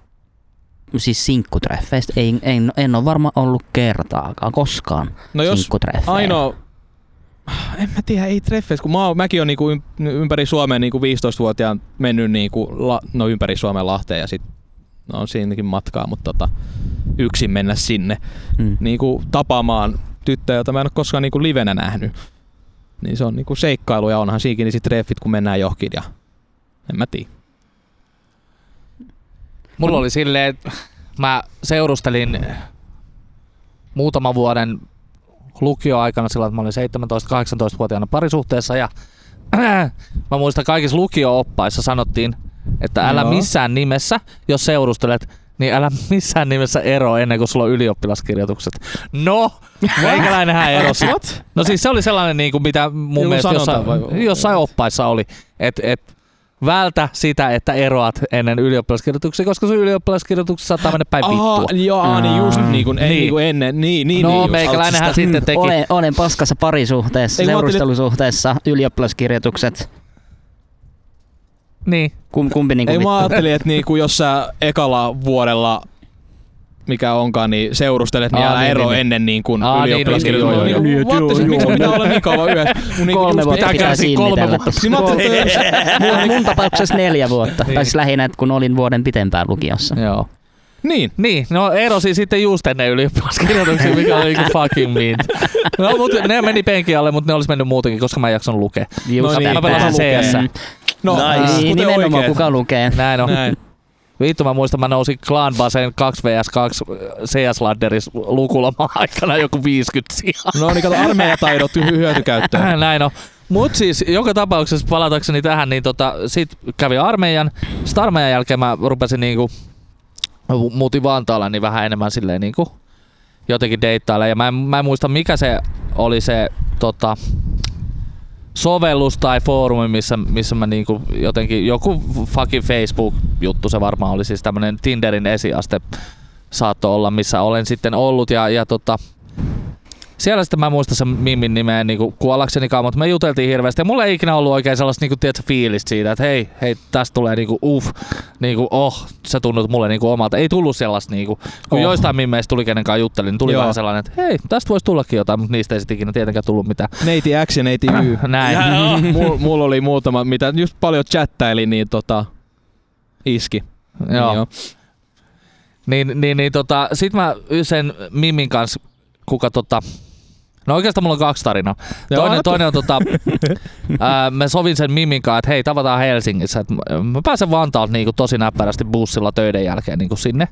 siis sinkkutreffeistä ei, en, en ole varmaan ollut kertaakaan koskaan No jos ainoa, en mä tiedä, ei treffeissä, kun mä oon, mäkin on niinku ym- ympäri Suomea niinku 15-vuotiaan mennyt niinku, la, no ympäri Suomen Lahteen ja sit no on siinäkin matkaa, mutta tota, yksin mennä sinne Mm. niinku tapaamaan tyttöjä, jota mä en ole koskaan niinku livenä nähnyt. Niin se on niinku seikkailu ja onhan siinkin niin sit treffit, kun mennään johonkin ja en mä tiedä. mulla oli silleen, että mä seurustelin muutaman vuoden lukioaikana silloin, että mä olin 17-18-vuotiaana parisuhteessa ja mä muistan kaikissa lukio-oppaissa sanottiin, että älä Joo. missään nimessä, jos seurustelet, niin älä missään nimessä ero ennen kuin sulla on ylioppilaskirjoitukset. No, meikäläinenhän erosi. No siis se oli sellainen, niin kuin mitä mun Joku mielestä jossain, vai- jossain oppaissa oli, että et, vältä sitä, että eroat ennen ylioppilaskirjoituksia, koska sun ylioppilaskirjoituksessa saattaa mennä päin vittua. Aha, joo, niin just niin kuin, ei Niin. niin kuin ennen. Niin, niin, no niin just. meikäläinenhän sitten teki. Olen, olen paskassa parisuhteessa, Ei, mä ajattelin, seurustelusuhteessa, ylioppilaskirjoitukset. Niin. Kum, kumpi niinku Ei vittu? mä ajattelin, että niinku, jos sä ekalla vuodella mikä onkaan, niin seurustelet, niin Aa, älä niin, ero niin, ennen niin kuin Aa, niin, niin, niin, Niin, joo, joo, joo, Miksi pitää olla niin kauan yhdessä? Mun niinku Kolme vuotta pitää sinnitellä. Niin Mun, mun tapauksessa neljä vuotta. Niin. Tai siis lähinnä, että kun olin vuoden pitempään lukiossa. Joo. Niin. Niin, no erosi sitten just ennen ylioppilaskirjoituksia, mikä oli niinku fucking mean. No, mut ne meni penkin alle, mutta ne olisi mennyt muutenkin, koska mä en jaksanut lukea. Just No niin, Mä pelasin lukee. CS. No, Nice. äh, Niin, nimenomaan oikeet. kuka lukee. Näin on. Näin. Vittu mä muistan, mä nousin Clan Basen 2 vs 2 CS-ladderis lukuloman aikana joku 50 sijaa. No niin, kato, armeijataidot hy- hyötykäyttöön. Näin on. Mut siis joka tapauksessa palatakseni tähän, niin tota, sit kävi armeijan. Sitten armeijan jälkeen mä rupesin niinku, muutin Vantaalla niin vähän enemmän silleen niinku jotenkin deittailla. Ja mä en, mä en muista mikä se oli se tota, sovellus tai foorumi, missä, missä mä niinku jotenkin, joku fucking Facebook-juttu se varmaan oli, siis tämmönen Tinderin esiaste saattoi olla, missä olen sitten ollut ja, ja tota, siellä sitten mä en muista sen Mimin nimeä niinku kuollaksenikaan, mutta me juteltiin hirveästi ja mulla ei ikinä ollut oikein sellaista niinku, tiedätkö, fiilistä siitä, että hei, hei, tästä tulee niinku uff, niinku oh, se tunnut mulle niinku omalta. Ei tullut sellaista niinku, kun Oh. joistain mimmeistä tuli kenen kanssa juttelin, niin tuli Joo. vähän sellainen, että hei, tästä voisi tullakin jotain, mutta niistä ei sitten ikinä tietenkään tullut mitään. Neiti X ja neiti Y. Näin. Mulla mul oli muutama, mitä just paljon chattaili, niin tota, iski. Joo. Joo. Niin, niin, niin tota, sit mä sen Mimin kanssa, kuka tota, No oikeastaan mulla on kaksi tarinaa. Joo, Toinen, toinen on tota, ää, mä sovin sen Mimin kanssa, että hei tavataan Helsingissä. Et mä- mä pääsen Vantaalta niinku tosi näppärästi bussilla töiden jälkeen niinku sinne.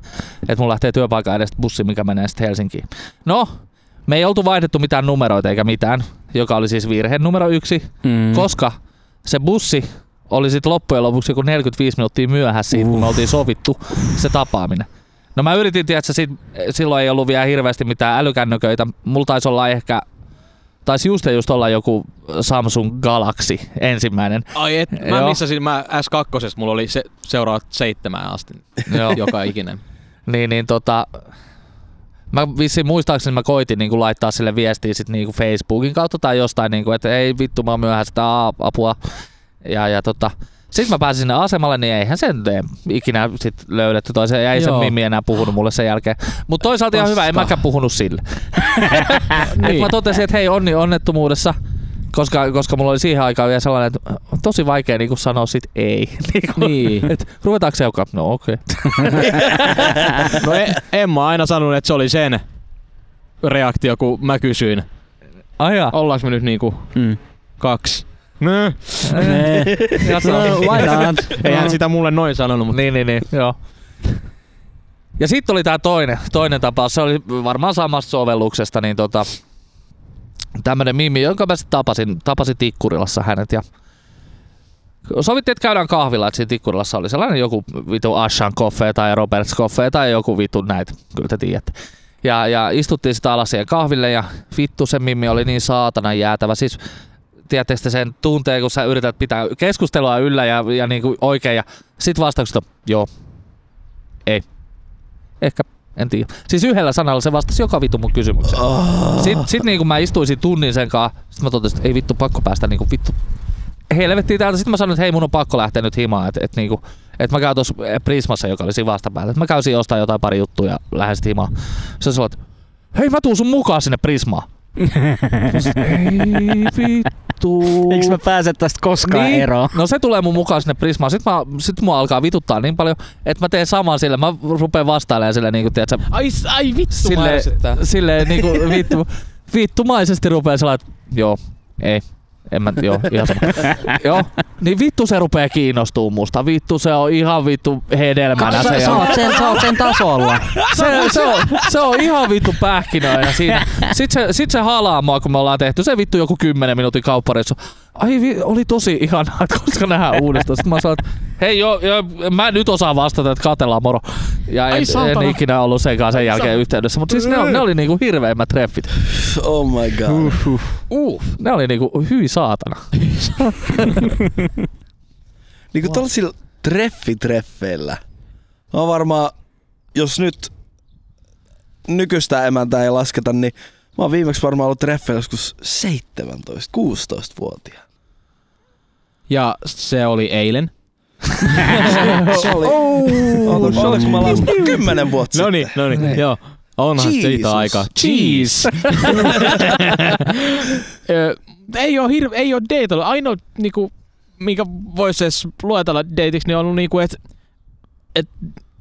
Että mulla lähtee työpaikan edestä bussi, mikä menee sitten Helsinkiin. No, me ei oltu vaihdettu mitään numeroita eikä mitään, joka oli siis virhe numero yksi, Mm. koska se bussi oli sitten loppujen lopuksi joku 45 minuuttia myöhässä siitä, kun me oltiin sovittu se tapaaminen. No mä yritin, että sit, silloin ei ollut vielä hirveästi mitään älykännököitä. Mulla taisi olla ehkä, taisi just ja just olla joku Samsung Galaxy ensimmäinen. Ai et, mä Joo. missasin, mä S2, mulla oli se, seuraavat seitsemään asti, Joo. joka ikinen. niin, niin tota, mä vissiin muistaakseni mä koitin niinku laittaa sille viestiä sit niinku Facebookin kautta tai jostain, niinku, että ei vittu mä oon apua. Ja, ja tota, sitten mä pääsin sinne asemalle, niin eihän sen ikinä sit löydetty. Tai se ei sen Joo. Mimmi enää puhunut mulle sen jälkeen. Mutta toisaalta ihan hyvä, en mäkään puhunut sille. Niin. Mä totesin, että hei onni onnettomuudessa, koska, koska mulla oli siihen aikaan vielä sellainen, että on tosi vaikea niinku sanoa sit ei. Niinku, Niin. Et ruvetaanko seukaan? No okei. Okay. No e- Emma on aina sanonut, että se oli sen reaktio, kun mä kysyin. Ai jaa. Ollaanko me nyt niinku Mm. kaksi. Nö. No, why not? Eihän sitä mulle noin sanonut, mutta Niin, niin, niin, joo. Ja sitten oli tää toinen, toinen tapaus, se oli varmaan samasta sovelluksesta, niin tota, tämmönen mimi, jonka mä sitten tapasin, tapasin Tikkurilassa hänet ja sovittiin, että käydään kahvilla, että siinä Tikkurilassa oli sellainen joku vitu Ashan Coffee tai Roberts Coffee tai joku vitu näitä, kyllä te tiedätte. Ja, ja istuttiin sitä alas siihen kahville ja vittu se mimmi oli niin saatana jäätävä. Siis tiedättekö te sen tunteen, kun sä yrität pitää keskustelua yllä ja, ja niin kuin oikein ja sit vastaukset on, joo, ei, ehkä, en tiedä. Siis yhdellä sanalla se vastasi joka vittu mun kysymykseen. Sitten sit niin kun mä istuisin tunnin sen kanssa, sit mä totesin, että ei vittu pakko päästä niinku vittu helvettiin täältä. Sitten mä sanoin, että hei mun on pakko lähteä nyt himaan, että et niinku, et mä käyn tuossa Prismassa, joka oli siinä vastapäällä. Et mä käyn siinä ostaa jotain pari juttuja ja lähden sit himaan. Se sanoi, että hei mä tuun sun mukaan sinne Prismaan. Ei vittu. Eikö mä pääse tästä koskaan Niin. eroon? No se tulee mun mukaan sinne Prismaan. Sitten mä, sit mua alkaa vituttaa niin paljon, että mä teen saman sille. Mä rupean vastailemaan sille niin kuin, tiedätkö, ai, ai vittu mä Silleen- ärsyttää. silleen niinku vittu, vittumaisesti rupeaa sellainen, että joo, ei, en mä, joo, ihan sama. joo, niin vittu se rupeaa kiinnostuu musta. Vittu se on ihan vittu hedelmänä. Sä, Se, sä, oot sen, sä oot sen tasolla. se, se, on, se on ihan vittu pähkinöinä siinä. Sitten se, sit se halaa mua, kun me ollaan tehty se vittu joku 10 minuutin kauppareissu. Ai oli tosi ihanaa, että koska nähdään uudestaan. Sitten mä sanoin, että hei joo, joo, mä nyt osaa vastata, että katellaan moro. Ja Ai en, en ikinä ollut senkaan sen jälkeen yhteydessä. Mutta siis ne, ne oli niinku hirveimmät treffit. Oh my god. Uh, ne oli niinku hyi saatana. Niinku wow. tällaisilla treffitreffeillä. Mä oon varmaan, jos nyt nykyistä emäntää ei lasketa, niin mä oon viimeksi varmaan ollut treffeillä joskus 17-16-vuotiaan. Ja se oli eilen. Se oli, oh, oliko mä 10 vuotta No sitten. niin, no niin, joo. Onhan Jesus. siitä aikaa. Cheese. Ö, ei ole hirve, ei ole dateilla. Ainoa niinku, minkä voisi edes luetella dateiksi, niin on ollut niinku, että et,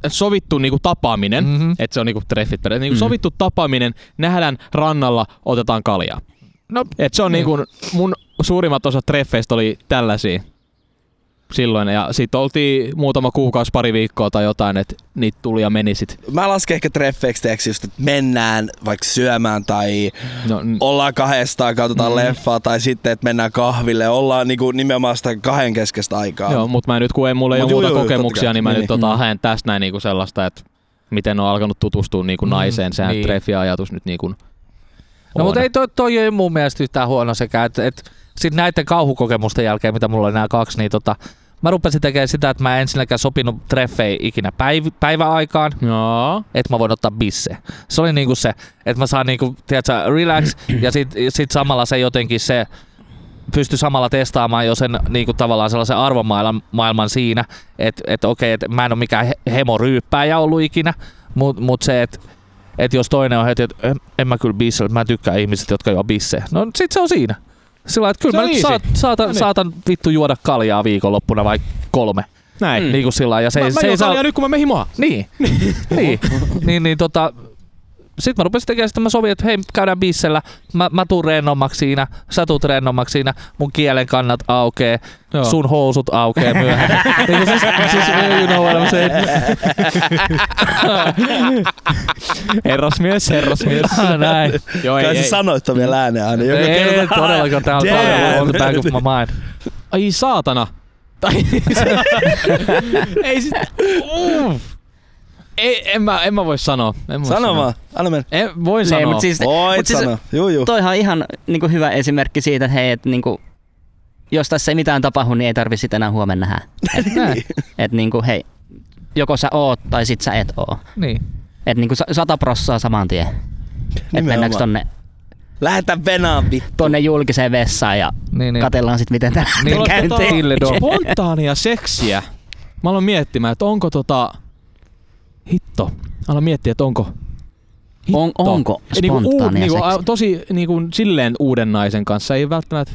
et sovittu niinku tapaaminen, Mhm. mm-hmm. että se on niinku treffit. Niinku Mm. sovittu tapaaminen, nähdään rannalla, otetaan kaljaa. No, Et se on Niin. niinku, mun suurimmat osat treffeistä oli tällaisia silloin. Ja sit oltiin muutama kuukausi, pari viikkoa tai jotain, että niitä tuli ja meni sit. Mä lasken ehkä treffeiksi teeksi just, että mennään vaikka syömään tai No, n- ollaan kahdestaan, katsotaan Mm. leffaa tai sitten, että mennään kahville. Ollaan niinku nimenomaan sitä kahden keskeistä aikaa. Joo, mutta mä nyt kun ei mulla ei Mut ole muuta juu, kokemuksia, niin mä Niin, nyt tota, haen tästä näin niinku sellaista, että miten on alkanut tutustua niinku Mm, naiseen. Sehän niin. treffi-ajatus nyt niinku No mutta ei toi, toi ei mun mielestä yhtään huono sekä, että et, sit näiden kauhukokemusten jälkeen, mitä mulla oli nämä kaksi, niin tota, mä rupesin tekemään sitä, että mä en ensinnäkään sopinut treffei ikinä päiv- päiväaikaan, Joo. että mä voin ottaa bisse. Se oli niinku se, että mä saan niinku, tiedätkö, relax ja sit, sit samalla se jotenkin se pysty samalla testaamaan jo sen niinku tavallaan sellaisen arvomaailman maailman siinä, että et okei, että mä en ole mikään he- hemoryyppääjä ollut ikinä, mutta mut se, että et jos toinen on heti, että en, en mä kyllä bisse, mä tykkään ihmiset, jotka juo bisse. No sit se on siinä. Sillä että kyllä Se mä nyt saat, saatan, No niin. saatan vittu juoda kaljaa viikonloppuna vai kolme. Näin. Mm. Niin kuin sillä ja se, mä, ei- mä se ei saa, nyt kun mä mehin moha. niin. niin. niin, niin tota, sitten mä rupesin tekemään sitä, mä sovin, että hei, käydään bissellä, mä, mä tuun rennommaksi siinä, sä tuut rennommaksi siinä, mun kielen kannat aukee, Joo. sun housut aukee myöhemmin. niin siis, siis, you know what I'm saying. Herrasmies, herrasmies. Näin. Joo, ei, Kai ei. sä sanoit ton vielä ääneen aina. Joka Ei, ei todellakaan, tää on Damn. tää on on the back of my mind. Ai saatana. Tai ei sit... Uff. Ei, en mä, en mä voi sanoa. En voi Sano sanoa. vaan. Anna mennä. En, voin Niin, sanoa. mut siis, Voit mut siis sanoa. Juu, juu. toihan on ihan niinku hyvä esimerkki siitä, että hei, et niinku, jos tässä ei mitään tapahdu, niin ei tarvi sit enää huomenna nähdä. Näin. Et niinku, hei, joko sä oot tai sit sä et oo. Niin. Et niinku sa- sata prossaa saman tien. Et mennäänkö tonne, Lähetä venaan vittu. tonne julkiseen vessaan ja Niin, niin. katellaan sit miten tää Niin, niin, käyntiin. Dog. spontaania seksiä. Mä aloin miettimään, että onko tota... Hitto. Aloin miettiä, että onko... Hitto. On, onko Niinku spontaania niinku, a- seksiä? Tosi niinku, silleen uuden naisen kanssa. Ei välttämättä...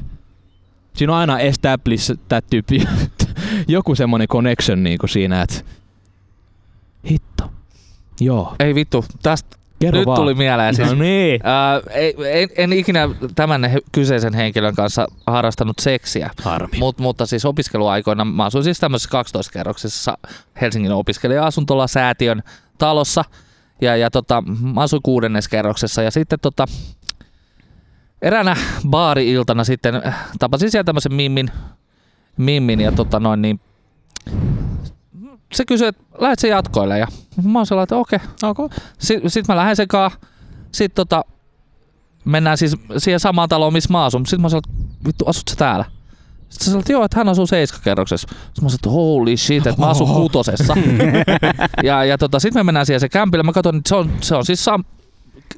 Siinä on aina establish that tyyppi. Joku semmonen connection niinku siinä, että... Hitto. Joo. Ei vittu, tästä Kerro Nyt vaan. tuli mieleen siis. No niin. Ää, ei- en, en ikinä tämän kyseisen henkilön kanssa harrastanut seksiä, Harmi. Mut, mutta siis opiskeluaikoina mä asuin siis tämmöisessä 12-kerroksisessa Helsingin opiskelija-asuntola säätiön talossa ja, ja tota, mä asuin kuudennes kerroksessa ja sitten tota, eräänä baari-iltana sitten äh, tapasin siellä tämmöisen mimmin, mimmin ja tota noin niin se kysyi, että lähdet se jatkoille ja mä oon sellainen, että okei. Okay. Sitten sit mä lähden sekaan. Sitten tota, mennään siis siihen samaan taloon, missä mä asun. Sitten mä että vittu, asut sä täällä? Sitten sä sanoit, että joo, että hän asuu seiskakerroksessa. Sitten mä sanoin, että holy shit, että mä asun kutosessa. ja ja tota, sitten me mennään siihen se kämpille. Mä katson, että se on, se on siis sam,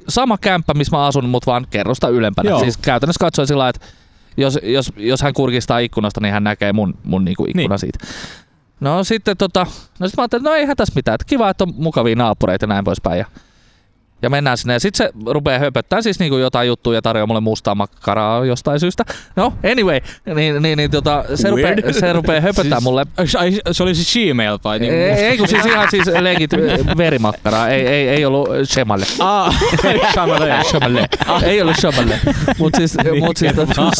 sama kämppä, missä mä asun, mutta vaan kerrosta ylempänä. Joo. Siis käytännössä katsoin sillä että jos, jos, jos hän kurkistaa ikkunasta, niin hän näkee mun, mun niinku ikkuna Niin. siitä. No sitten tota, no sit mä ajattelin, että no eihän tässä mitään, että kiva, että on mukavia naapureita ja näin poispäin. Ja, ja mennään sinne ja sitten se rupeaa höpöttää siis niinku jotain juttuja ja tarjoaa mulle mustaa makkaraa jostain syystä. No anyway, niin, niin, niin tota, se, rupeaa, se rupeaa höpöttää Siis- mulle. Ai, se oli siis Gmail vai? Ei, ei kun siis ihan siis legit verimakkaraa, ei, ei, ei ollut shemalle. Ah, Chamale. Shamalle. Ei ollut shamalle. Mut siis, mut siis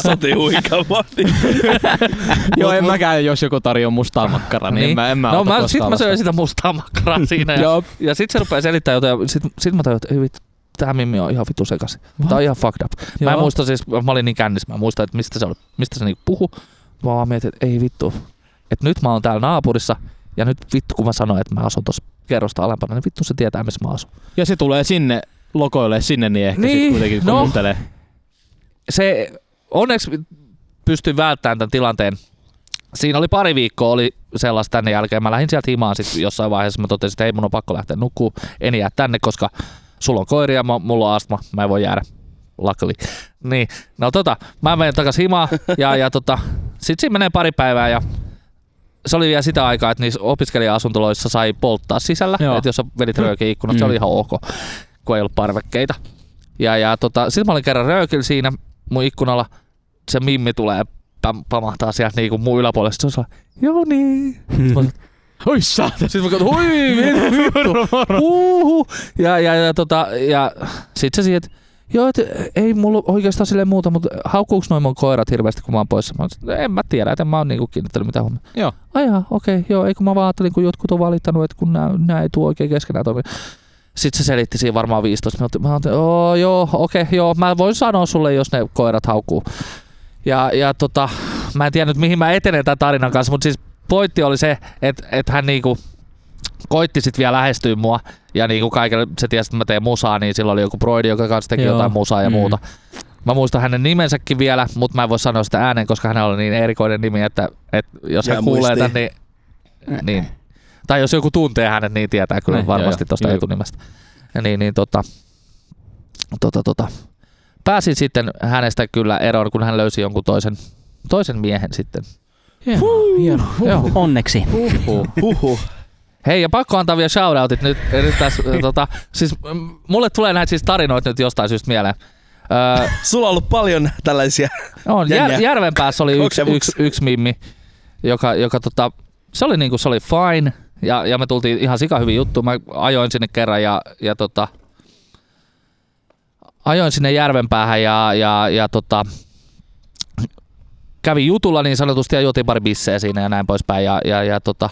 Soti huikava. Joo, en mäkään, jos joku tarjoaa mustaa makkaraa, niin, en mä, en mä no ota mä, sit mä söin sitä mustaa makkaraa siinä. ja, ja sit se rupeaa selittämään jotain. Sit, sit mä tajuin, tää mimmi on ihan vitu sekaisin. Tää on ihan fucked up. Mä en Joo. muista siis, mä olin niin kännissä, mä en muista, että mistä se, oli, mistä se niinku puhu. Mä vaan mietin, että ei vittu, että nyt mä oon täällä naapurissa ja nyt vittu kun mä sanoin, että mä asun tuossa kerrosta alempana, niin vittu se tietää missä mä asun. Ja se tulee sinne lokoille sinne, niin ehkä Niin, sit kuitenkin no. kuuntelee. Se onneksi pystyi välttämään tämän tilanteen. Siinä oli pari viikkoa oli sellaista tänne jälkeen. Mä lähdin sieltä himaan sit jossain vaiheessa. Mä totesin, että ei mun on pakko lähteä nukkuu. En jää tänne, koska sulla on koiria, mä, mulla on astma. Mä en voi jäädä. Luckily. Niin, no tota, mä menen takas himaan ja, ja tota, sit siinä menee pari päivää ja se oli vielä sitä aikaa, että niissä opiskelija-asuntoloissa sai polttaa sisällä. Että jos sä vedit röökin ikkunasta, se Mm. oli ihan ok, kun ei ollut parvekkeita. Ja, ja tota, sitten mä olin kerran röökillä siinä mun ikkunalla. Se mimmi tulee pam- pamahtaa sieltä niinku mun yläpuolelle. Sitten se on sellainen, joo niin. Oi saatana. Sitten mä katson, hui vittu. Uhu. Ja, ja, ja, tota, ja sit se siihen, että joo, et, ei mulla oikeastaan sille muuta, mutta haukkuuks noin mun koirat hirveästi, kun mä oon poissa? Mä oon, en mä tiedä, että en mä oon niinku kiinnittänyt mitään huomioon. Joo. Ai jaa, okei, joo, ei kun mä vaan ajattelin, kun jotkut on valittanut, että kun nää, nää ei tuo oikein keskenään toimi. Sitten se selitti siinä varmaan 15 minuuttia. Mä ajattelin, oo, joo, okei, joo, mä voin sanoa sulle, jos ne koirat haukkuu. Ja, ja tota, mä en tiedä nyt mihin mä etenen tämän tarinan kanssa, mutta siis pointti oli se, että, että hän niinku koitti sit vielä lähestyä mua ja niinku kaikille, se tiesi, että mä teen musaa, niin silloin oli joku broidi, joka kanssa teki Joo. jotain musaa ja Mm. muuta. Mä muistan hänen nimensäkin vielä, mutta mä en voi sanoa sitä ääneen, koska hänellä oli niin erikoinen nimi, että, että jos Jää hän kuulee tämän, niin, niin, tai jos joku tuntee hänet, niin tietää kyllä Niin, varmasti tuosta etunimestä. Ja niin, niin tota, tota, tota, pääsin sitten hänestä kyllä eroon, kun hän löysi jonkun toisen, toisen miehen sitten. Hieno, hieno. Joo. Onneksi. Huhhuh. Hei, ja pakko antaa vielä shoutoutit nyt, nyt tässä, tota, siis mm, mulle tulee näitä siis tarinoita nyt jostain syystä mieleen. Öö, Sulla on ollut paljon tällaisia. on, jär. Järvenpäässä oli yksi, yksi, yksi mimmi, joka, joka tota, se oli niinku, se oli fine, ja, ja me tultiin ihan sika hyvin juttu. Mä ajoin sinne kerran ja, ja tota, ajoin sinne Järvenpäähän ja, ja, ja tota, kävin jutulla niin sanotusti ja juotiin pari bissejä siinä ja näin poispäin. Ja, ja, ja, tota,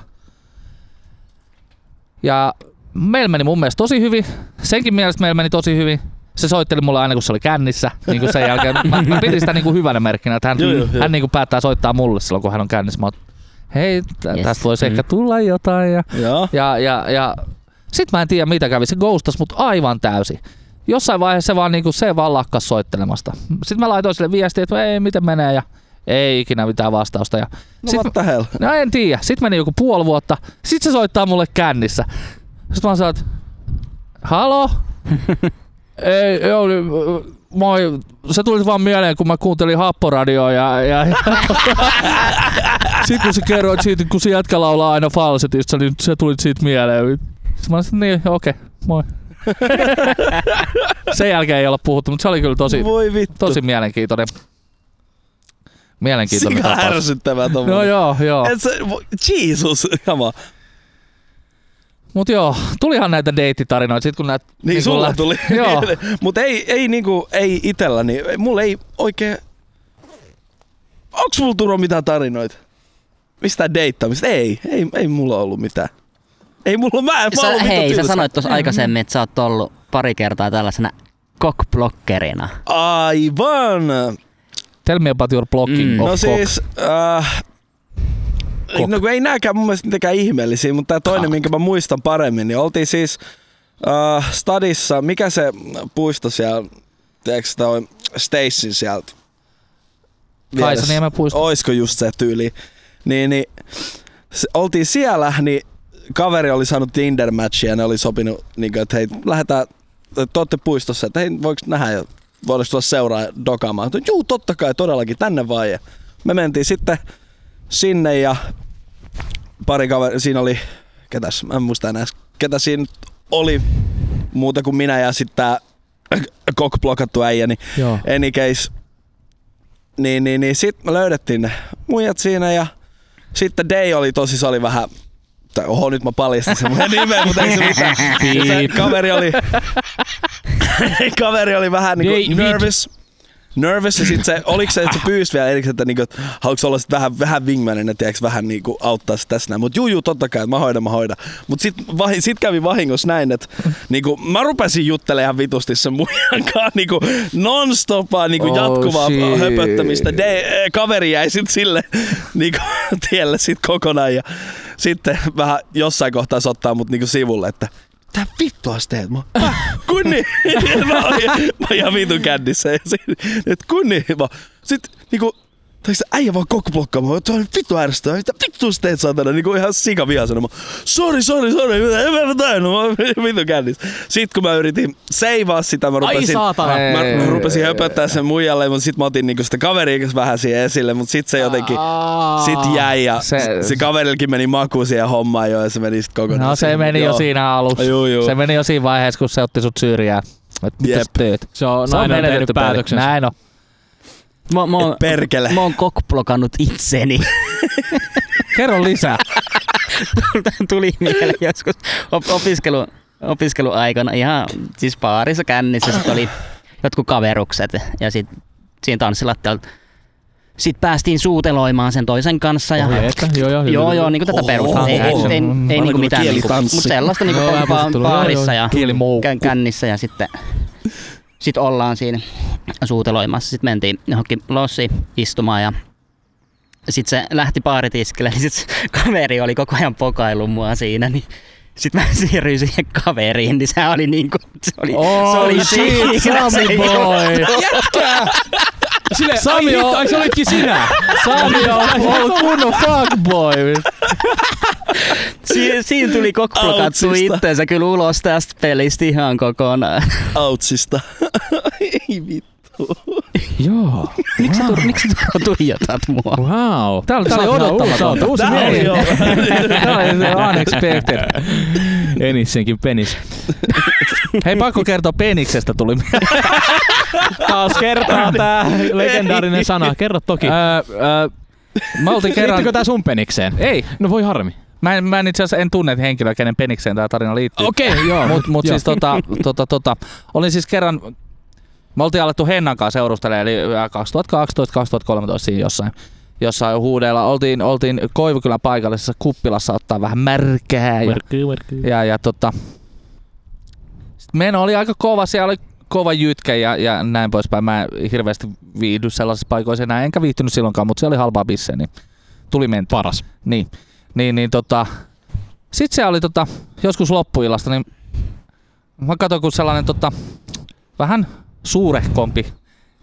ja meillä meni mun mielestä tosi hyvin. Senkin mielestä meillä meni tosi hyvin. Se soitteli mulle aina, kun se oli kännissä. Niin kuin sen jälkeen. Mä, mä pidin sitä niin kuin hyvänä merkkinä, että hän, Joo, joo, joo. hän niin kuin päättää soittaa mulle silloin, kun hän on kännissä. Mä oon, hei, tä- Yes. tästä voisi Mm. ehkä tulla jotain. Ja, Joo. ja, ja, ja sit mä en tiedä mitä kävi. Se ghostas mut aivan täysin. Jossain vaiheessa se vaan, niinku, se vaan lakkas soittelemasta. Sitten mä laitoin sille viestiä, että ei, miten menee ja ei ikinä mitään vastausta. Ja No sit, what hell? no en tiedä. Sitten meni joku puoli vuotta. Sitten se soittaa mulle kännissä. Sitten mä sanoin, että halo? ei, joo, niin, moi. Se tuli vaan mieleen, kun mä kuuntelin Happoradioa ja, ja, ja sitten kun sä kerroit siitä, kun se jätkä laulaa aina falsetissa, niin se tuli siitä mieleen. Sitten mä sanoin, niin, okei, okay, moi. Sen jälkeen ei olla puhuttu, mutta se oli kyllä tosi, Voi vittu. tosi mielenkiintoinen. Mielenkiintoinen Sika tapaus. ärsyttävää No joo, joo. Et se, Jesus, on. Mut joo, tulihan näitä deittitarinoita sit kun näet... Niin, niinku sulla lä- tuli. Joo. Mutta ei, ei, niinku, ei itelläni, mulla ei oikein... Onks mulla Turo mitään tarinoita? Mistä deittaamista? Ei, ei, ei mulla ollut mitään. Ei mulla, mä, en- mä Sä, hei, sä sanoit tuossa aikaisemmin, että sä oot ollut pari kertaa tällaisena cockblockerina. Aivan! Tell me about your blocking Mm. of No cock. siis... Äh, Kok. no kun ei nääkään mun mielestä mitenkään ihmeellisiä, mutta tää toinen, Kak. minkä mä muistan paremmin, niin oltiin siis äh, stadissa, mikä se puisto siellä, tiedätkö toi Stacyn sieltä? Kaisaniemen puisto. Oisko just se tyyli? Niin, niin se, oltiin siellä, niin kaveri oli saanut Tinder-matchia ja ne oli sopinut, niin kuin, että hei, lähdetään, te olette puistossa, että hei, voiko nähdä ja voidaanko tulla seuraa dokaamaan? Juu, totta kai, todellakin, tänne vaan. Ja me mentiin sitten sinne ja pari kaveri, siinä oli, ketäs, mä en muista enää, ketä siinä oli muuta kuin minä ja sitten tää kokblokattu äijä, niin Joo. any case, niin, niin, niin sit me löydettiin ne muijat siinä ja sitten Day oli tosi, se oli vähän, tai oho nyt mä paljastin sen nimen, mutta ei se mitään. Se kaveri oli, kaveri oli vähän Day niinku nervous. Nervous ja sit se, oliks se, että se pyysi vielä erikseen, että niinku, että haluatko olla sit vähän, vähän wingmanina, tiedätkö, vähän niinku auttaa sit tässä näin. Mut juu, juu, totta kai, että mä hoidan, mä hoidan. Mut sit, vahi, sit kävi vahingossa näin, että niinku, mä rupesin juttelemaan ihan vitusti sen muijan kanssa niinku non-stopaa niinku Oh, jatkuvaa shit. höpöttämistä. De, eh, kaveri jäi sit sille niinku, tielle sit kokonaan ja sitten vähän jossain kohtaa se ottaa mut niinku sivulle, että Tää vittua sä teet? Mä, "Häh? kunni! mä olin ihan vitun kännissä. Et kunni! Mä, sit niinku, tai se äijä vaan kokblokkaamaan, että on vittu ärsyttävää, mitä vittu sä teet saatana, niinku ihan sika vihasena. Mä, sori, sori, sori, mitä, en mä tainnut, mä oon vitun kännissä. Sit kun mä yritin seivaa sitä, mä rupesin, saatana. mä rupesin höpöttää sen muijalle, mutta sit mä otin niinku sitä kaveria kanssa vähän siihen esille, mutta sit se jotenkin, sit jäi ja se, Se- kaverillekin meni maku siihen hommaan jo ja se meni sit kokonaan. No se meni jo siinä alussa. Juu, juu. Se meni jo siinä vaiheessa, kun se otti sut syrjään. Et mitä Jep. sä teet? Se on, Se on nainen tehnyt päätöksensä. Näin on. Mä, mä, oon, Perkele. mä oon cockblokannut itseni. Kerro lisää. Tuli mieleen joskus op- opiskelu, opiskeluaikana ihan siis baarissa kännissä sit oli jotkut kaverukset ja sit siinä tanssilattialla sitten päästiin suuteloimaan sen toisen kanssa. Ja, Ohi, että, joo, joo, joo, joo, niinku tätä Oho, perustaa. Ei, ei, ei, ei, ei niinku mitään, niinku, kielitanssi. mutta sellaista niinku ba- puhuttelua, joo, baarissa joo. ja kännissä ja sitten sit ollaan siinä suuteloimassa. Sitten mentiin johonkin lossiin istumaan ja sitten se lähti baaritiskille, niin sitten kaveri oli koko ajan pokaillut mua siinä, niin sitten mä siirryin siihen kaveriin, niin se oli niinku, se oli, Oh, se oli shit, siinä se Sami boy. Jätkää! Sille, Sami ai, on- ai se olitkin sinä. Sami on ollut kunnon fuckboy. Si- siinä tuli kokblokattu Outsista. itteensä kyllä ulos tästä pelistä ihan kokonaan. Outsista. Ei vittu. Joo. Miksi sä, tu- miksi sä tuijotat mua? Wow. Tää oli, tää oli uusi- odottamaton. uusi Tää mies. oli joo. Tää oli unexpected. Enissenkin penis. Hei, pakko kertoa peniksestä tuli. Taas kertaa tää legendaarinen sana. Kerro toki. Öö, öö, Mä oltiin kerran... Liittyykö tää sun penikseen? Ei, No voi harmi. mä en, mä en itse asiassa en tunne henkilöä, kenen penikseen tämä tarina liittyy. Okei, okay, joo. Mut, mut joo. siis tota, tota, tota, olin siis kerran, me oltiin alettu Hennan kanssa seurustelemaan, eli 2012-2013 siinä jossain, jossain huudeilla. Oltiin, oltiin Koivukylän paikallisessa kuppilassa ottaa vähän märkää ja, ja, ja tota, meno oli aika kova, siellä oli kova jytkä ja, ja näin poispäin. Mä en hirveästi viihdy sellaisissa paikoissa enää, enkä viihtynyt silloinkaan, mutta se oli halpaa bisseä, niin tuli menty. Paras. Niin, niin, niin tota, sit se oli tota, joskus loppuillasta, niin mä katsoin, kun sellainen tota, vähän suurehkompi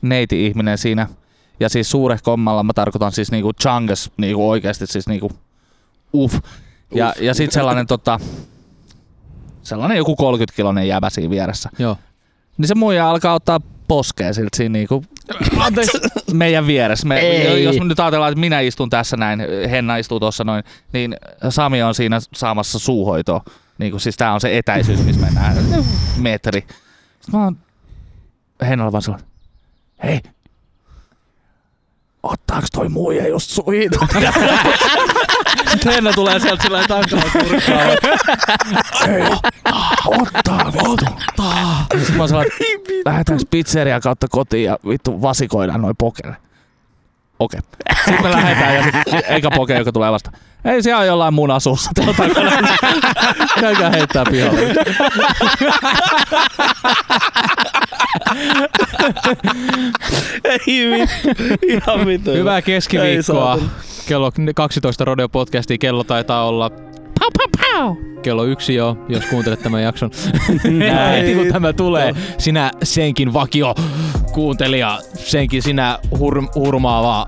neiti-ihminen siinä, ja siis suurehkommalla mä tarkoitan siis niinku chungus, niinku oikeasti siis niinku uff. Ja, ja sit sellainen tota, sellainen joku 30-kilonen jäbä siinä vieressä. Joo. Niin se muija alkaa ottaa poskea siltä siinä niinku Anteeksi. meidän vieressä. Me, Ei. jos me nyt ajatellaan, että minä istun tässä näin, Henna istuu tuossa noin, niin Sami on siinä saamassa suuhoitoa. Niin kuin, siis tää on se etäisyys, missä mennään metri. Sitten mä oon Hennalle vaan sellainen, hei, ottaaks toi muija just suihito? Henna tulee sieltä sillä tankalla kurkkaa. Ottaa, ottaa. Sitten mä että lähdetäänkö pizzeria kautta kotiin ja vittu vasikoidaan noin pokelle. Okei. Sitten me lähdetään ja sit eikä poke, joka tulee vasta. Ei siellä on jollain mun asussa. Tuota, Käykää heittää pihalle. Ei vittu. Ihan vittu. Hyvää keskiviikkoa. Kello 12 Rodeo Podcastia. Kello taitaa olla Pau, pau, pau. kello yksi jo, jos kuuntelet tämän jakson. Heti kun tämä tulee, sinä senkin vakio kuuntelija, senkin sinä hur- hurmaava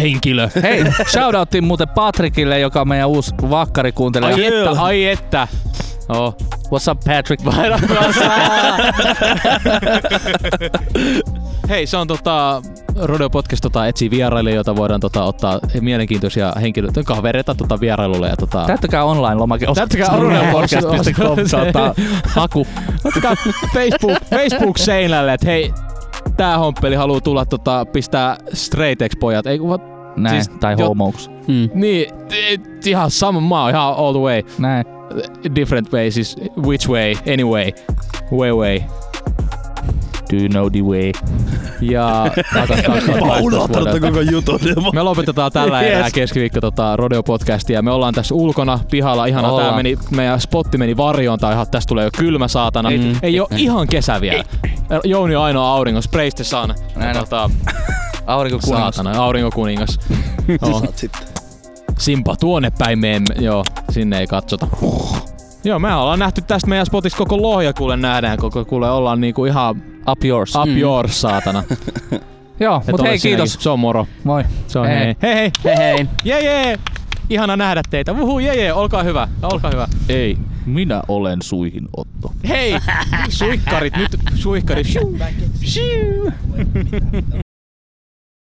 henkilö. Hei, shoutouttiin muuten Patrickille, joka on meidän uusi vakkarikuuntelija. Ai että, ai että. Oh. What's up Patrick? Hei, se on tota, Rodeo Podcast tota, etsii vierailijoita, joita voidaan tota, ottaa mielenkiintoisia henkilöitä, kavereita tota, vierailulle. Ja, tota, Täyttäkää online-lomake. Täyttäkää online- podcast.com kautta haku. Ottakaa Facebook, Facebook-seinälle, että hei, tää homppeli haluaa tulla tota, pistää straight X pojat. Ei, what? Näin, Siis tai jo- homouks. Mm. Niin, ihan sama maa, ihan all the way. Näin. Different way, siis which way, anyway, way way. Do you know the way? Ja takas 2018 vuodelta. koko jutun. Me lopetetaan tällä Yes. erää keskiviikko tota, Rodeo Podcastia. Me ollaan tässä ulkona pihalla. Ihana, tää meni, meidän spotti meni varjoon tai ihan tästä tulee jo kylmä saatana. Ei, Mm. ei oo ihan kesä vielä. Jouni on ainoa auringon, praise the sun. Näin tota, Aurinko kuningas. saatana, aurinkokuningas. Sitten. Simpa, tuonne päin me emme, joo, sinne ei katsota. Joo, me ollaan nähty tästä meidän spotista koko lohja, kuule nähdään, koko kuule ollaan niinku ihan Up yours. up Mm. yours, saatana. Joo, Et mut ole hei sinäkin. kiitos. Se on moro. Moi. Se on Hei. hei. Hei hei. Hei. Jee jee. Ihana nähdä teitä. Uhu, jee jee. Olkaa hyvä. Olkaa hyvä. Ei, minä olen suihin Otto. Hei! Suikkarit, nyt suikkarit. Shiu. Shiu.